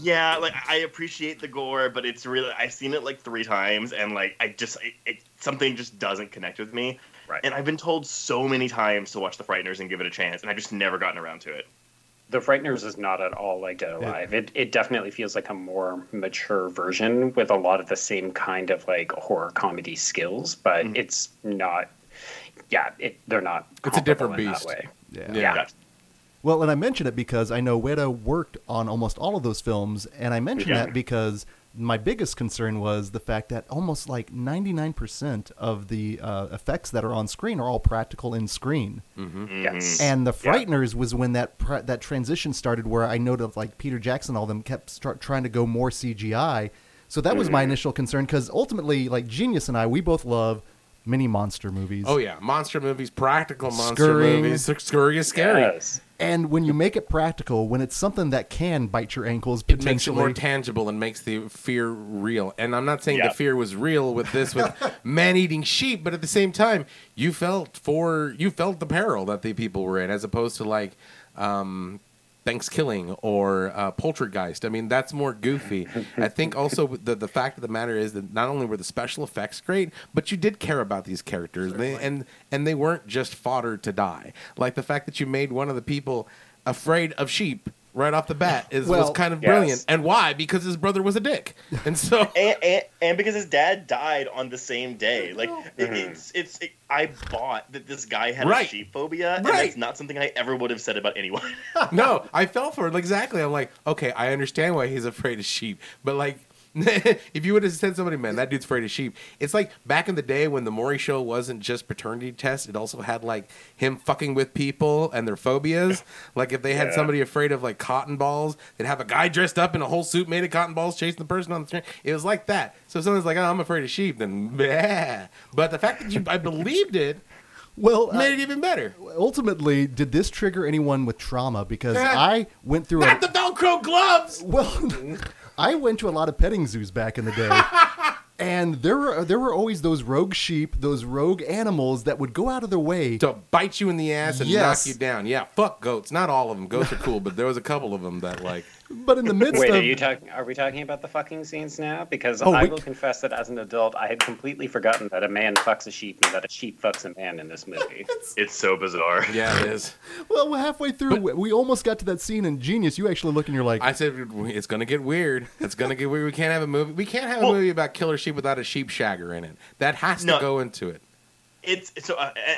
Yeah, like I appreciate the gore, but it's really I've seen it like three times, and like I just it, it, something just doesn't connect with me. Right. And I've been told so many times to watch The Frighteners and give it a chance, and I've just never gotten around to it. The Frighteners is not at all like Dead Alive. It it definitely feels like a more mature version with a lot of the same kind of like horror comedy skills, but Mm-hmm. it's not. Yeah, it, they're not. It's a different beast. Way. Yeah. Yeah. Yeah. Well, and I mention it because I know Weta worked on almost all of those films, and I mention Yeah. that because my biggest concern was the fact that almost like 99% of the uh, effects that are on screen are all practical in screen. Mm-hmm. Yes. And the Yeah. Frighteners was when that pr- that transition started, where I noted like Peter Jackson, all them kept start trying to go more CGI. So that was my Mm-hmm. initial concern because ultimately, like Genius and I, we both love mini monster movies. oh yeah, monster movies, practical monster Scurrying. movies. Scurry is scary. Yes. And when you make it practical, when it's something that can bite your ankles It makes it more tangible and makes the fear real. And I'm not saying Yeah. the fear was real with this with (laughs) man eating sheep, but at the same time, you felt for you felt the peril that the people were in, as opposed to like um, Thanksgiving or uh, Poltergeist. I mean, that's more goofy. I think also the the fact of the matter is that not only were the special effects great, but you did care about these characters, they, and and they weren't just fodder to die. Like the fact that you made one of the people afraid of sheep right off the bat is was kind of yes. brilliant. And why? Because his brother was a dick, and so (laughs) And, and, and because his dad died on the same day, like it, Mhm. it's it's it, I bought that this guy had Right. a sheep phobia, and Right. that's not something I ever would have said about anyone. (laughs) no, (laughs) I fell for it exactly. I'm like, okay, I understand why he's afraid of sheep, but like. (laughs) if you would have said somebody, man, that dude's afraid of sheep. It's like back in the day when the Maury show wasn't just paternity tests; it also had like him fucking with people and their phobias. Like if they had Yeah. somebody afraid of like cotton balls, they'd have a guy dressed up in a whole suit made of cotton balls chasing the person on the street. It was like that. So if someone's like, "Oh, I'm afraid of sheep," then yeah. But the fact that you, I believed it, well, uh, made it even better. ultimately, did this trigger anyone with trauma? Because. I went through Not a, the Velcro gloves. well, (laughs) I went to a lot of petting zoos back in the day. (laughs) And there were there were always those rogue sheep, those rogue animals that would go out of their way to bite you in the ass and Yes. knock you down. Yeah, fuck goats. Not all of them. Goats are cool, but there was a couple of them that like. But in the midst Wait, of are you talking? Are we talking about the fucking scenes now? Because Oh, I we- will confess that as an adult, I had completely forgotten that a man fucks a sheep and that a sheep fucks a man in this (laughs) movie. it's so bizarre. Yeah, it is. (laughs) well, halfway through, we almost got to that scene in Genius. You actually look and you're like, I said it's gonna get weird. It's gonna get weird. We can't have a movie. We can't have a movie about killer sheep without a sheep shagger in it. That has to No. go into it. it's so uh, uh,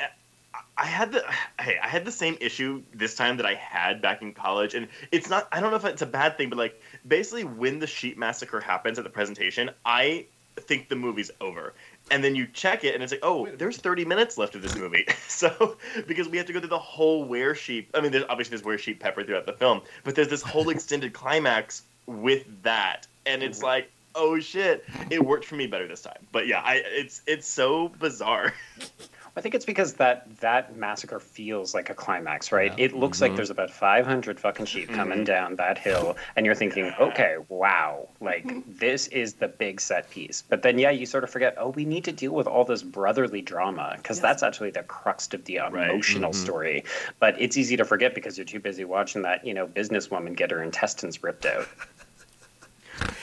I had the (sighs) hey I had the same issue this time that I had back in college, and it's not I don't know if it's a bad thing, but like basically when the sheep massacre happens at the presentation, I think the movie's over. And then you check it, and it's like, oh, there's 30 minutes left of this movie. (laughs) so, because we have to go through the whole were sheep. I mean, there's obviously there's were sheep peppered throughout the film, but there's this whole extended climax with that, and it's like, oh shit, it worked for me better this time. But yeah, I it's it's so bizarre. (laughs) I think it's because that that massacre feels like a climax, right? Yeah. It looks like mm-hmm. there's about 500 fucking sheep mm-hmm. coming Mhm. down that hill, and you're thinking, okay, wow, like mm-hmm. this is the big set piece. But then, yeah, you sort of forget, oh, we need to deal with all this brotherly drama because that's actually the crux of the Right. emotional story. But it's easy to forget because you're too busy watching that, you know, businesswoman get her intestines ripped out. (laughs)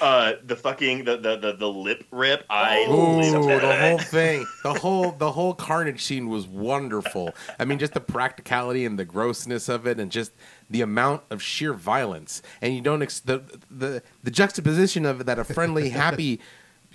Uh, the fucking the the the, the lip rip. I Ooh, lived the whole (laughs) thing, the whole the whole carnage scene was wonderful. I mean, just the practicality and the grossness of it, and just the amount of sheer violence. And you don't ex- the the the juxtaposition of that a friendly, (laughs) happy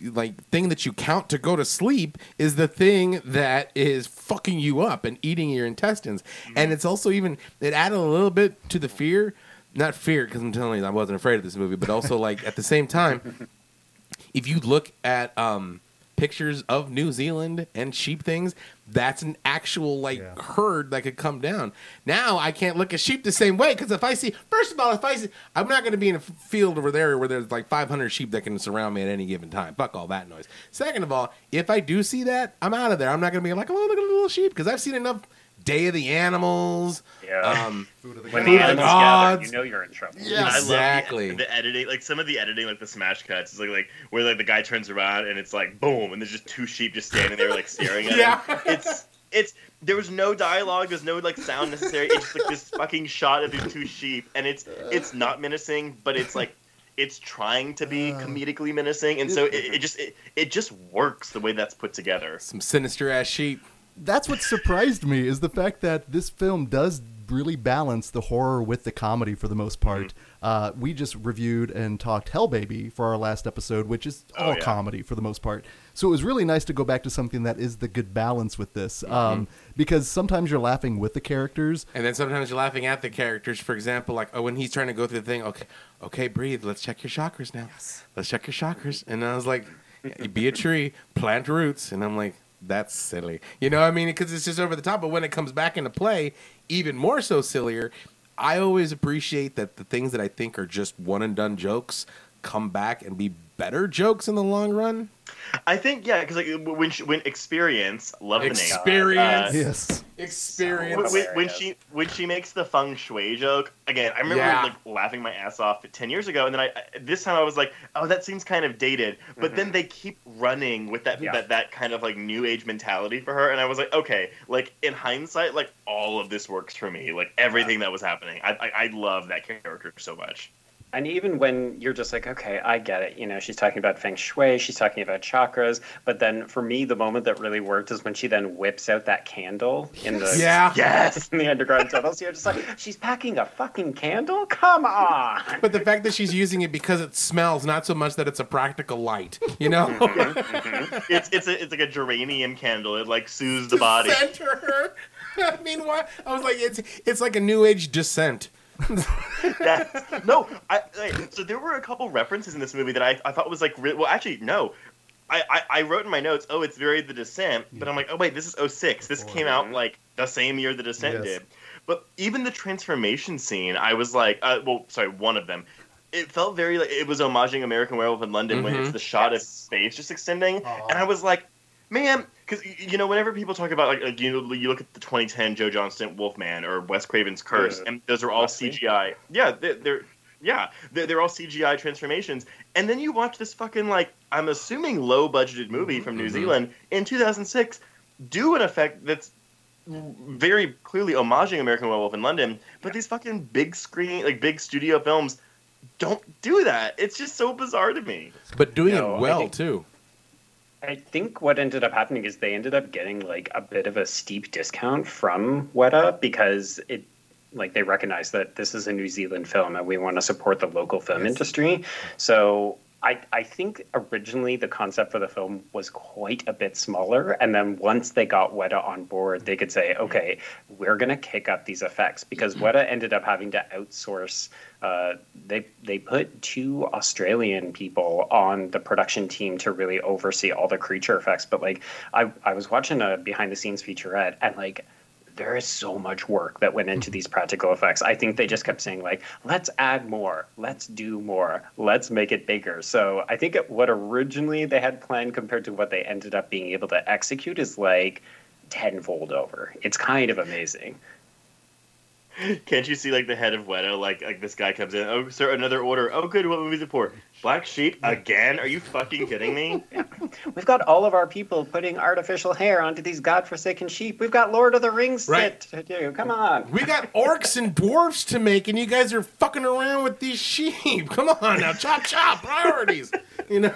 like thing that you count to go to sleep is the thing that is fucking you up and eating your intestines. And it's also even it added a little bit to the fear. Not fear, because I'm telling you, I wasn't afraid of this movie, but also like at the same time, (laughs) if you look at um, pictures of New Zealand and sheep things, that's an actual like Yeah. herd that could come down. Now I can't look at sheep the same way because if I see, first of all, if I see, I'm not going to be in a field over there where there's like 500 sheep that can surround me at any given time. Fuck all that noise. Second of all, if I do see that, I'm out of there. I'm not going to be like, oh look at the little sheep because I've seen enough Day of the Animals. Yeah. Um, when (laughs) Food the of the animals gather, you know you're in trouble. Yeah. I love the- Exactly. the, editing, like some of the editing, like the smash cuts, is like like where like the guy turns around and it's like boom, and there's just two sheep just standing there like staring at (laughs) Yeah. him. It's it's there was no dialogue, there's no like sound necessary. It's just like this fucking shot of these two sheep, and it's it's not menacing, but it's like it's trying to be comedically menacing, and so it, it just it, it just works the way that's put together. some sinister ass sheep. That's what surprised me is the fact that this film does really balance the horror with the comedy for the most part. Mm-hmm. Uh, we just reviewed and talked Hell Baby for our last episode, which is Oh, all yeah. comedy for the most part. So it was really nice to go back to something that is the good balance with this, Mm-hmm. um, because sometimes you're laughing with the characters. And then sometimes you're laughing at the characters. For example, like oh, when he's trying to go through the thing. Okay, okay, breathe. Let's check your chakras now. Let's check your chakras. And I was like, be a tree, plant roots. And I'm like, that's silly. You know I mean? Because it's just over the top. But when it comes back into play, even more so sillier. I always appreciate that the things that I think are just one and done jokes come back and be better jokes in the long run. I think yeah, because like when she, when experience, love the name. Experience. Uh, Yes. Experience. when, when, when she when she makes the feng shui joke again, I remember Yeah. like laughing my ass off ten years ago, and then I I- this time I was like, oh, that seems kind of dated. But then they keep running with that Yeah. that that kind of like new age mentality for her, and I was like, okay, like in hindsight, like all of this works for me, like everything that was happening. I I, I love that character so much. And even when you're just like, okay, I get it. You know, she's talking about feng shui, she's talking about chakras. But then for me, the moment that really worked is when she then whips out that candle in the (laughs) Yeah. Yes. (laughs) in the underground tunnels. You're just like, she's packing a fucking candle? Come on. (laughs) But the fact that she's using it because it smells, not so much that it's a practical light, you know? Mm-hmm, mm-hmm. it's it's a, it's like a geranium candle. It like soothes the body. Center her. I mean, why? I was like, it's it's like a new age descent. That- no, I, I- so there were a couple references in this movie that I, I thought was like, well, actually, no. I, I, I wrote in my notes, oh, it's very The Descent, but I'm like, oh, wait, this is 06. This came out like the same year The Descent Yes. did. But even the transformation scene, I was like, uh, well, sorry, one of them. It felt very like it was homaging American Werewolf in London when Mhm. it's the shot Yes. of space just extending, and I was like, man, because you know, whenever people talk about like, like you know, you look at the 2010 Joe Johnston Wolfman or Wes Craven's Curse, Mhm. and those are all Wesley. CGI. Yeah, they're, they're yeah, they're, they're all CGI transformations. And then you watch this fucking like I'm assuming low budgeted movie from New Mhm. Zealand in 2006 do an effect that's very clearly homaging American Werewolf in London, but these fucking big screen like big studio films don't do that. It's just so bizarre to me. But doing No, it well, think- too. I think what ended up happening is they ended up getting like a bit of a steep discount from Weta because it like they recognize that this is a New Zealand film and we want to support the local film industry. So I, I think originally the concept for the film was quite a bit smaller, and then once they got Weta on board, they could say, "Okay, we're going to kick up these effects." Because Weta ended up having to outsource. Uh, they they put two Australian people on the production team to really oversee all the creature effects. But like, I I was watching a behind the scenes featurette, and like there is so much work that went into mm-hmm. these practical effects. I think they just kept saying like, let's add more, let's do more, let's make it bigger. So I think what originally they had planned compared to what they ended up being able to execute is like tenfold over. It's kind of amazing. (laughs) Can't you see like the head of Weta? Like like this guy comes in. Oh, sir, another order. Oh, good. What movie's it for? Black Sheep again? Are you fucking kidding me? (laughs) We've got all of our people putting artificial hair onto these godforsaken sheep. We've got Lord of the Rings Right. shit to do. Come on. We got orcs and dwarves to make, and you guys are fucking around with these sheep. (laughs) Come on now, chop chop (laughs) priorities. You know,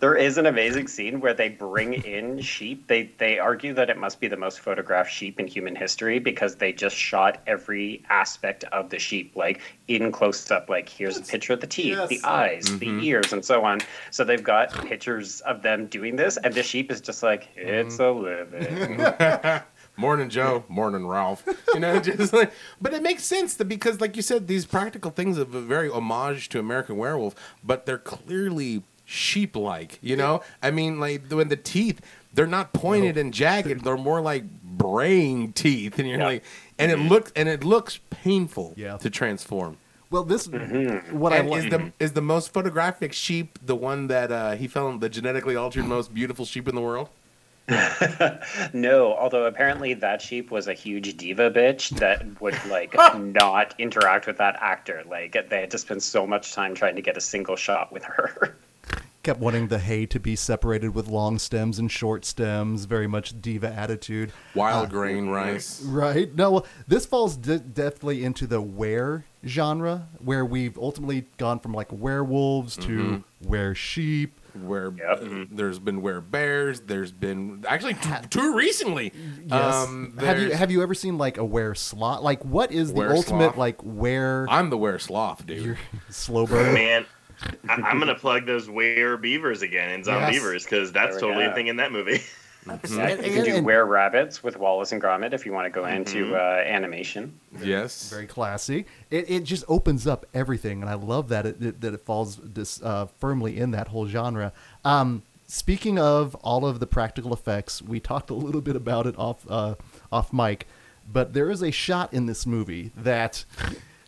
There is an amazing scene where they bring in sheep. They they argue that it must be the most photographed sheep in human history because they just shot every aspect of the sheep, like in close up. Like here's a picture of the teeth, yes. the eyes, the mm-hmm. ears, and so on. So they've got pictures of them doing this, and the sheep is just like it's a living. Mm-hmm. (laughs) morning Joe, morning Ralph. You know, (laughs) just like, but it makes sense that because, like you said, these practical things are very homage to American Werewolf, but they're clearly sheep-like. You know, I mean, like when the teeth. They're not pointed and jagged. They're more like braying teeth, and you're Yeah. like, and it mm-hmm. looks and it looks painful Yeah. to transform. Well, this Mm-hmm. what I And is the is the most photographic sheep the one that uh, he found the genetically altered most beautiful sheep in the world? (laughs) No, although apparently that sheep was a huge diva bitch that would (laughs) like not interact with that actor. Like they had to spend so much time trying to get a single shot with her. (laughs) kept wanting the hay to be separated with long stems and short stems. Very much diva attitude. Wild grain rice. Right. No, well, this falls de- definitely into the were genre, where we've ultimately gone from like werewolves to were sheep. Where Yep. uh, there's been where bears, there's been actually two, two recently. Yes. Um, have you have you ever seen like a were sloth? Like, what is the Were ultimate sloth? like were I'm the were sloth, dude. you're (laughs) slow burn? Man, I- I'm gonna plug those were beavers again in Zombie Yes. Beavers because that's totally go. a thing in that movie. (laughs) Yeah, And- you can do and- were rabbits with Wallace and Gromit if you want to go into uh, animation. yes. Very classy. It, it just opens up everything, and I love that it, it that it falls this uh, firmly in that whole genre. Um, speaking of all of the practical effects, we talked a little bit about it off uh, off mic, but there is a shot in this movie that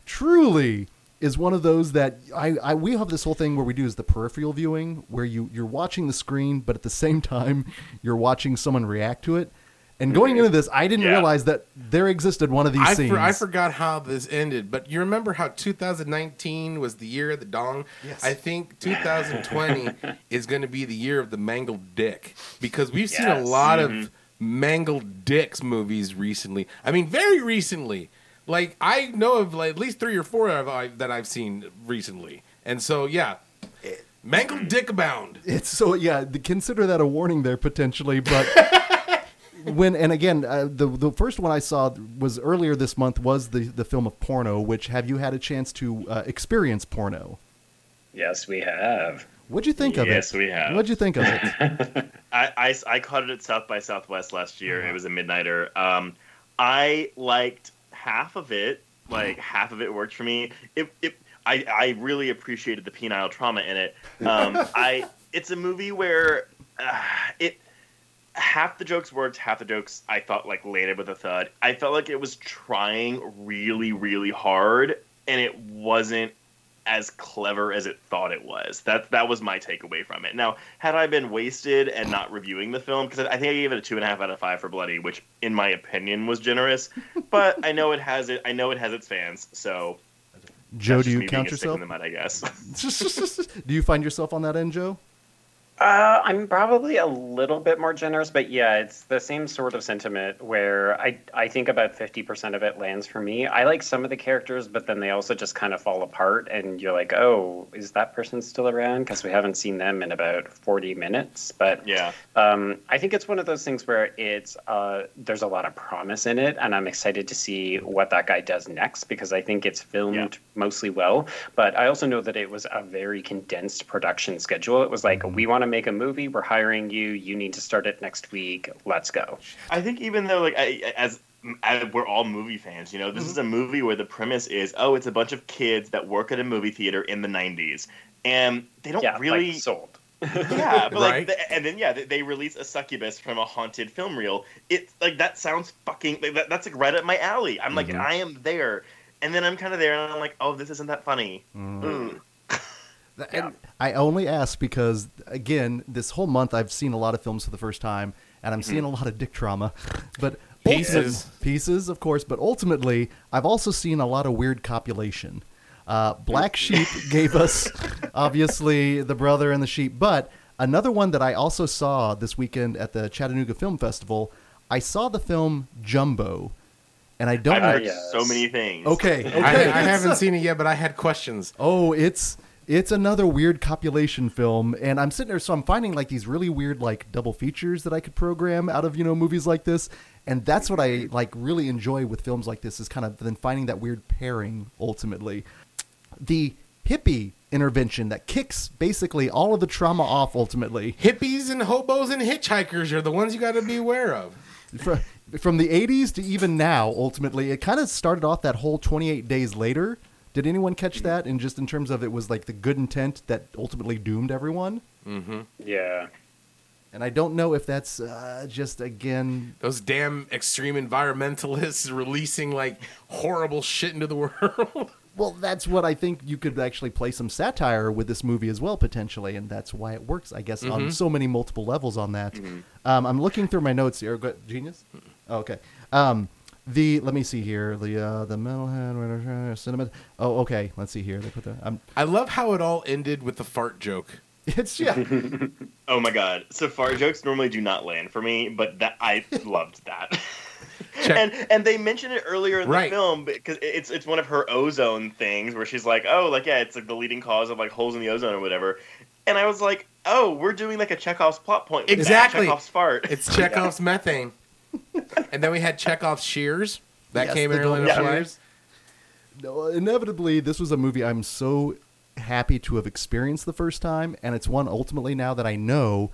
truly is one of those that I, I we have this whole thing where we do is the peripheral viewing where you you're watching the screen but at the same time (laughs) you're watching someone react to it and going into this i didn't Yeah. realize that there existed one of these I, scenes for, I forgot how this ended, but you remember how 2019 was the year of the dong? Yes. I think 2020 (laughs) is going to be the year of the mangled dick because we've seen a Yes. lot of mm-hmm. mangled dicks movies recently. I mean, very recently. Like I know of like at least three or four of I, that I've seen recently, and so yeah, mangled dick abound. It's so yeah. th- Consider that a warning there potentially, but (laughs) when and again, uh, the the first one I saw was earlier this month was the the film of Porno. Which have you had a chance to uh, experience Porno? Yes, we have. What'd you think of it? Yes, we have. What'd you think of it? (laughs) I, I, I caught it at South by Southwest last year. It was a midnighter. Um, I liked half of it. Like half of it worked for me. It, it I, I really appreciated the penile trauma in it. Um, (laughs) I it's a movie where uh, it half the jokes worked, half the jokes I thought like landed with a thud. I felt like it was trying really, really hard, and it wasn't as clever as it thought it was. That that was my takeaway from it. Now, had I been wasted and not reviewing the film, because I think I gave it a two and a half out of five for Bloody, which in my opinion was generous, (laughs) but I know it has it. I know it has its fans, so Joe, do you count being a stick yourself? in the mud, I guess. (laughs) (laughs) do you find yourself on that end, Joe? Uh, I'm probably a little bit more generous, but yeah, it's the same sort of sentiment where I I think about 50% of it lands for me. I like some of the characters, but then they also just kind of fall apart, and you're like, oh, is that person still around? Because we haven't seen them in about 40 minutes. But yeah. um, I think it's one of those things where it's uh, there's a lot of promise in it, and I'm excited to see what that guy does next because I think it's filmed Yeah. mostly well. But I also know that it was a very condensed production schedule. It was like we want to make a movie, we're hiring you, you need to start it next week. Let's go. I think even though like I, as, as we're all movie fans, you know, this is a movie where the premise is oh, it's a bunch of kids that work at a movie theater in the '90s, and they don't yeah, really like sold. (laughs) Yeah, but Right? like, the, and then yeah, they, they release a succubus from a haunted film reel. It like that sounds fucking like, that, that's like right up my alley. I'm like, Mhm. I am there, and then I'm kind of there, and I'm like, oh, this isn't that funny. Mm. And I only ask because, again, this whole month I've seen a lot of films for the first time, and I'm seeing a lot of dick trauma. (laughs) But Pieces. pieces, of course. But ultimately, I've also seen a lot of weird copulation. Uh, Black Sheep (laughs) gave us, obviously, the brother and the sheep. But another one that I also saw this weekend at the Chattanooga Film Festival, I saw the film Jumbo, and I don't I've know. heard yes. so many things. Okay, (laughs) okay. I, I haven't seen it yet, but I had questions. Oh, it's it's another weird copulation film, and I'm sitting there, so I'm finding like these really weird like double features that I could program out of you know movies like this, and that's what I like really enjoy with films like this is kind of then finding that weird pairing ultimately. The hippie intervention that kicks basically all of the trauma off ultimately Hippies and hobos and hitchhikers are the ones you got to be aware of. Fr- from the 80s to even now ultimately it kind of started off that whole 28 days later did anyone catch that and just in terms of it was like the good intent that ultimately doomed everyone Mm-hmm. Yeah. And I don't know if that's uh, just again. Those damn extreme environmentalists releasing like horrible shit into the (laughs) world. Well, that's what I think you could actually play some satire with this movie as well potentially, and that's why it works, I guess, on so many multiple levels. On that, um, I'm looking through my notes here. Genius. Oh, okay. Um, the let me see here. The uh, the metalhead cinema. Oh, okay. Let's see here. They put the. Um, I love how it all ended with the fart joke. (laughs) it's yeah. (laughs) Oh my god. So fart jokes normally do not land for me, but that I (laughs) loved that. Check. and and they mentioned it earlier in Right. the film because it's it's one of her ozone things where she's like, oh, like yeah, it's like the leading cause of like holes in the ozone or whatever. And I was like, oh, we're doing like a Chekhov's plot point. With Exactly. That. Chekhov's fart. It's Chekhov's methane. (laughs) And then we had Chekhov's shears. That Yes, came in early in double the Yeah. shears. No, inevitably, this was a movie I'm so happy to have experienced the first time, and it's one ultimately now that I know,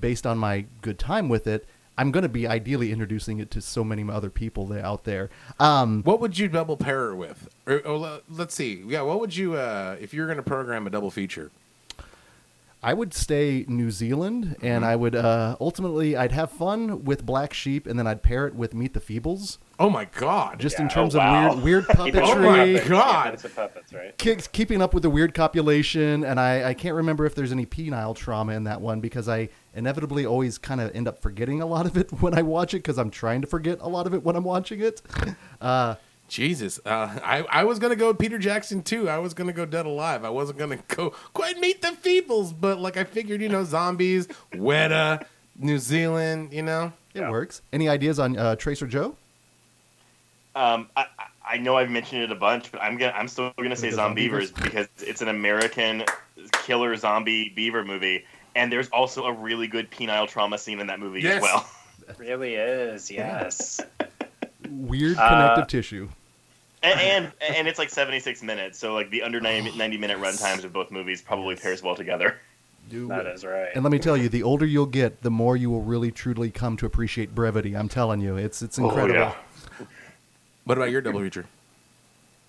based on my good time with it, I'm going to be ideally introducing it to so many other people out there. Um, What would you double pair it with? Or, or let's see. Yeah, what would you uh, if you're going to program a double feature? I would stay New Zealand, and I would uh, ultimately I'd have fun with Black Sheep, and then I'd pair it with Meet the Feebles, Oh my god. just in Yeah, terms oh, wow. of weird weird (laughs) Oh my puppetry. God. Yeah, it's a puppets, right? keeps keeping up with the weird copulation, and I, I can't remember if there's any penile trauma in that one because I inevitably always kind of end up forgetting a lot of it (laughs) when I watch it because I'm trying to forget a lot of it when I'm watching it. Uh, Jesus, uh, I I was gonna go with Peter Jackson too. I was gonna go Dead Alive. I wasn't gonna (laughs) go quite meet the Feebles, but like I figured, you know, zombies, Weta, New Zealand, you know. it Yeah. works. Any ideas on uh, Trace or Joe? Um, I, I- I know I've mentioned it a bunch, but I'm gonna I'm still gonna say Because of Zombeavers because it's an American killer zombie beaver movie, and there's also a really good penile trauma scene in that movie Yes. as well. It (laughs) really is, yes. (laughs) Weird Uh, connective tissue. And, and and it's like 76 minutes, so like the under 90, 90 minute run times of both movies probably pairs well together. Do that it. is right. And let me tell you, the older you'll get, the more you will really truly come to appreciate brevity. I'm telling you, it's it's oh, incredible. yeah. What about your double feature?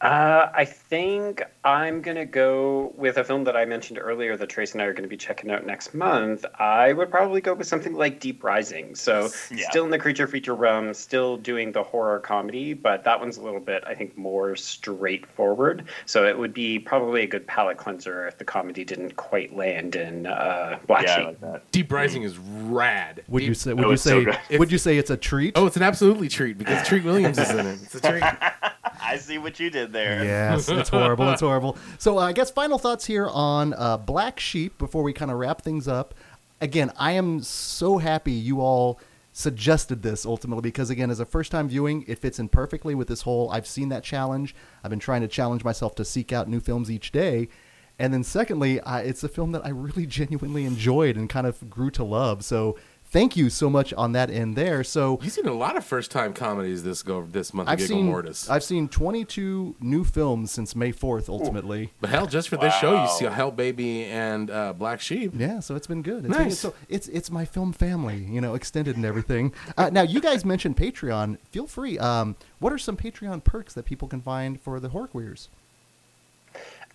Uh, I think I'm going to go with a film that I mentioned earlier that Trace and I are going to be checking out next month. I would probably go with something like Deep Rising. So, Yeah. still in the creature feature realm, still doing the horror comedy, but that one's a little bit, I think, more straightforward. So, it would be probably a good palate cleanser if the comedy didn't quite land in uh, Black Yeah, like that. Deep Rising is rad. Would you say? Would you it's so say? would you say it's a treat? Oh, it's an absolutely treat because Treat Williams is in it. It's a treat. (laughs) I see what you did there. Yes, it's (laughs) horrible. It's horrible. So uh, I guess final thoughts here on uh, Black Sheep before we kind of wrap things up. Again, I am so happy you all suggested this ultimately because again, as a first-time viewing, it fits in perfectly with this whole. I've seen that challenge. I've been trying to challenge myself to seek out new films each day. And then secondly, it's a film that I really (laughs) genuinely enjoyed and kind of grew to love. So thank you so much on that end there. So You've seen a lot of first time comedies this go this month. I've Giggle seen Mortis. I've seen 22 new films since May 4th ultimately. but hell, just for this show, you Wow. see Hell Baby and uh, Black Sheep. Yeah, so it's been good. It's been. Nice. So it's it's my film family, you know, extended and everything. (laughs) Uh, now, you guys mentioned Patreon. Feel free. Um, what are some Patreon perks that people can find for the horror queers?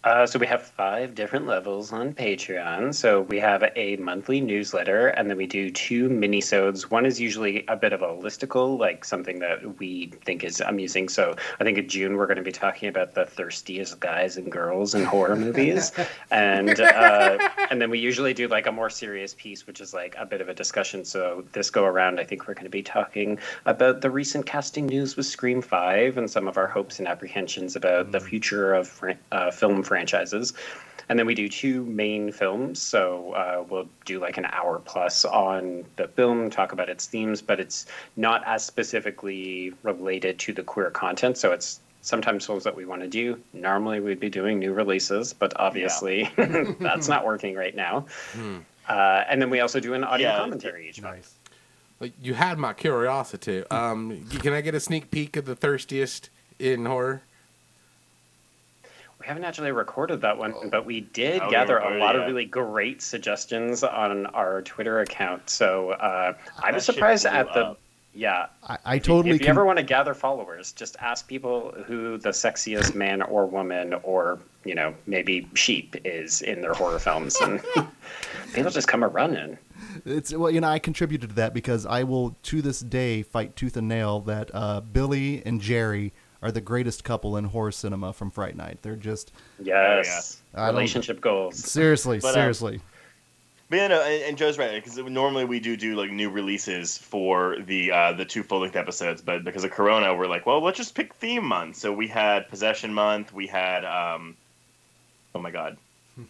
Uh, so we have five different levels on Patreon. So we have a monthly newsletter, and then we do two minisodes. One is usually a bit of a listicle, like something that we think is amusing. So I think in June we're going to be talking about the thirstiest guys and girls in horror (laughs) movies, and uh, and then we usually do like a more serious piece, which is like a bit of a discussion. So this go around, I think we're going to be talking about the recent casting news with Scream Five and some of our hopes and apprehensions about the future of uh, film franchises. And then we do two main films. So uh, we'll do like an hour plus on the film, talk about its themes, but it's not as specifically related to the queer content. So it's sometimes films that we want to do. Normally we'd be doing new releases, but obviously (laughs) that's not working right now. Uh, and then we also do an audio Yeah, commentary each month. Nice. Like, you had my curiosity. Um, can I get a sneak peek of the thirstiest in horror? We haven't actually recorded that one, but we did Oh, gather oh, a lot of really great suggestions on our Twitter account. So uh, I was surprised at the. up. Yeah. I, I totally. If you con- ever want to gather followers, just ask people who the sexiest man or woman or, you know, maybe sheep is in their horror films. And (laughs) people just come a running. It's well, you know, I contributed to that because I will to this day fight tooth and nail that uh, Billy and Jerry are the greatest couple in horror cinema from Fright Night. They're just Yes. I Relationship goals. seriously, But, uh, seriously. But yeah, no, and, and Joe's right because normally we do do like new releases for the uh, the two full length episodes, but because of Corona, we're like, well, let's just pick theme month. So we had Possession Month, we had, um, oh my god,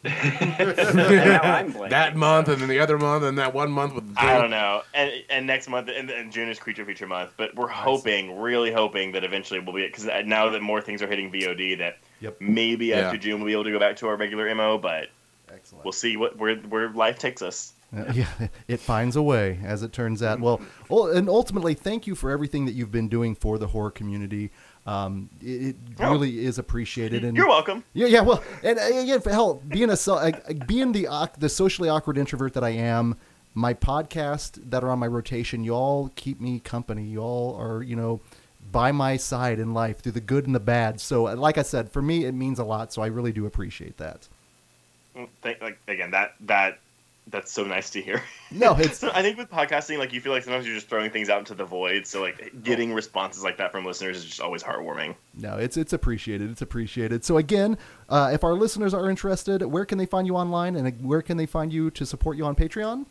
And now I'm blanking. (laughs) that month, and then the other month, and that one month with. I don't know, and and next month and, and June is Creature Feature Month, but we're hoping, really hoping that eventually we'll be because now that more things are hitting VOD, that Yep. maybe Yeah. after June we'll be able to go back to our regular mo, but Excellent. we'll see what where where life takes us. Uh, (laughs) yeah, it finds a way, as it turns out. Well, (laughs) ul- and ultimately, thank you for everything that you've been doing for the horror community. Um, it, it Oh. really is appreciated. And You're welcome. Yeah, yeah. Well, and uh, again, for hell, being a uh, being the the socially awkward introvert that I am, my podcast that are on my rotation, y'all keep me company. Y'all are, you know, by my side in life through the good and the bad. So, uh, like I said, for me, it means a lot. So, I really do appreciate that. Thank, like again, that that that's so nice to hear. No, (laughs) it's So I think with podcasting, like you feel like sometimes you're just throwing things out into the void. So like getting responses like that from listeners is just always heartwarming. no, it's it's appreciated. It's appreciated. So, again, uh, if our listeners are interested, where can they find you online, and where can they find you to support you on Patreon?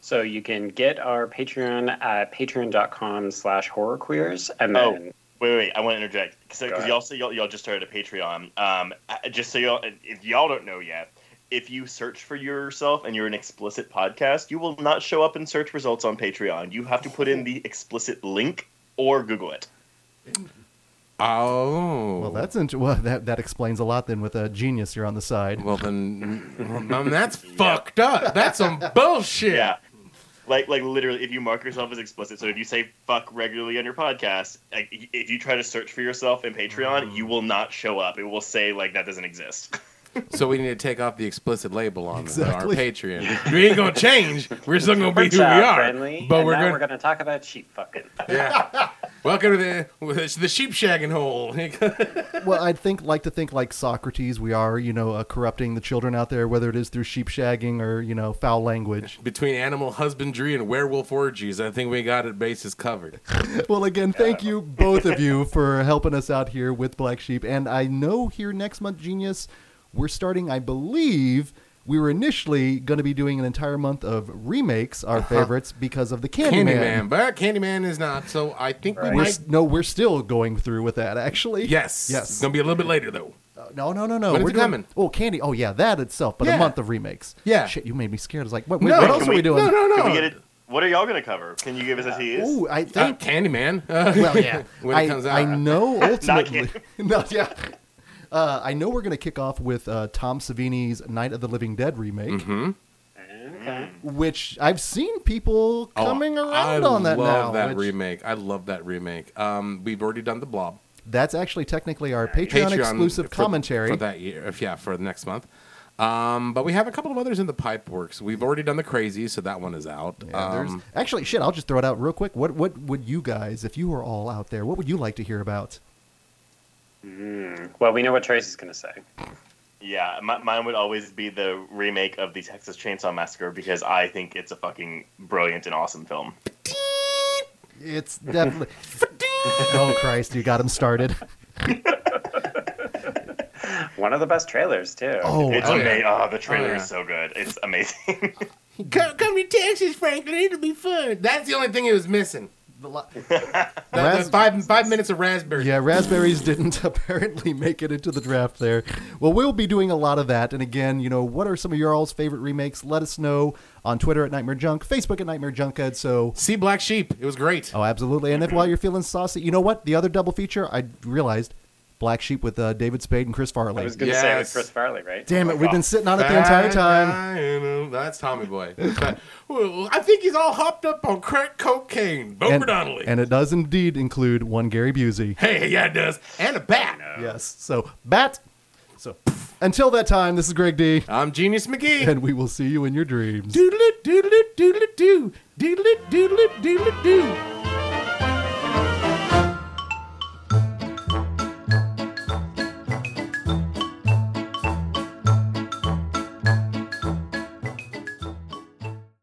So you can get our Patreon at patreon.com slash horrorqueers. And Oh. then Wait, wait, I want to interject because Go y'all say y'all, y'all just started a Patreon. Um, just so y'all, if y'all don't know yet, if you search for yourself and you're an explicit podcast, you will not show up in search results on Patreon. You have to put in the explicit link or Google it. Oh. Well, that's int- well, that that explains a lot. Then, with a genius here on the side. Well, then, well, (laughs) then that's fucked up. That's some bullshit. Yeah. Like, like literally, if you mark yourself as explicit, so if you say "fuck" regularly on your podcast, like, if you try to search for yourself in Patreon, you mm. will not show up. It will say like that doesn't exist. (laughs) So we need to take off the explicit label on Exactly. our Patreon. (laughs) We ain't gonna change. We're still gonna be who we are. friendly, But and we're now gonna, we're going to talk about sheep fucking. (laughs) yeah. Welcome to the the sheep shagging hole. (laughs) well, I'd think like to think like Socrates. We are, you know, uh, corrupting the children out there, whether it is through sheep shagging or you know foul language. Between animal husbandry and werewolf orgies, I think we got it bases covered. well, again, thank you both of you for helping us out here with Black Sheep. And I know here next month, Genius, we're starting. I believe we were initially going to be doing an entire month of remakes, our favorites, because of the Candyman. Candyman, but Candyman is not. So I think we We're, might. no, we're still going through with that. Actually, Yes. yes. It's gonna be a little bit later though. Uh, no, no, no, no. When is we're doing, coming? Oh, Candy. Oh, yeah, that itself. But Yeah. a month of remakes. Yeah. Shit, you made me scared. I was like, what, wait, No, what else can are we we- doing? No, no, no. Can we get it? What are y'all gonna cover? Can you give us a tease? Oh, I Uh, think. Candyman. Uh, well, yeah. (laughs) when it I, comes out. I know (laughs) ultimately. Candy. (laughs) no, yeah. Uh, I know we're going to kick off with uh, Tom Savini's Night of the Living Dead remake, Mm-hmm. Okay. which I've seen people Oh, coming I around on that love now. that which- remake. I love that remake. Um, we've already done the Blob. that's actually technically our Patreon, exclusive for- commentary. for that year. If yeah, for the next month. Um, but we have a couple of others in the pipe works. We've already done the crazy, so that one is out. Yeah, um, actually, shit. I'll just throw it out real quick. What what would you guys, if you were all out there, what would you like to hear about? Mm. Well, we know what Trace is going to say. Yeah, my, mine would always be the remake of the Texas Chainsaw Massacre because I think it's a fucking brilliant and awesome film. It's definitely. (laughs) oh Christ! You got him started. (laughs) One of the best trailers too. Oh, oh It's Oh, yeah. amazing. Oh, the trailer Oh, yeah. is so good. It's amazing. (laughs) Come, come to Texas, Franklin. It'll be fun. That's the only thing it was missing. The lo- (laughs) The, the five five minutes of raspberry. Yeah, raspberries didn't (laughs) apparently make it into the draft there. Well, we'll be doing a lot of that. And again, you know, what are some of your all's favorite remakes? Let us know on Twitter at Nightmare Junk, Facebook at Nightmare Junkhead. So, See Black Sheep. It was great. oh, absolutely. And if while you're feeling saucy, you know what? The other double feature, I realized Black Sheep with uh, David Spade and Chris Farley. I was going to say it with Chris Farley, right? Damn Oh it, we've been sitting on it the entire time. That's Tommy Boy. I think he's all hopped up on crack cocaine. Bober And, Donnelly. and it does indeed include one Gary Busey. hey, yeah, it does. And a bat. Yes. So, bat. So, until that time, this is Greg D, I'm Genius McGee. and we will see you in your dreams. Doodle doodle doodle doo. Doodle doodle doodle doo.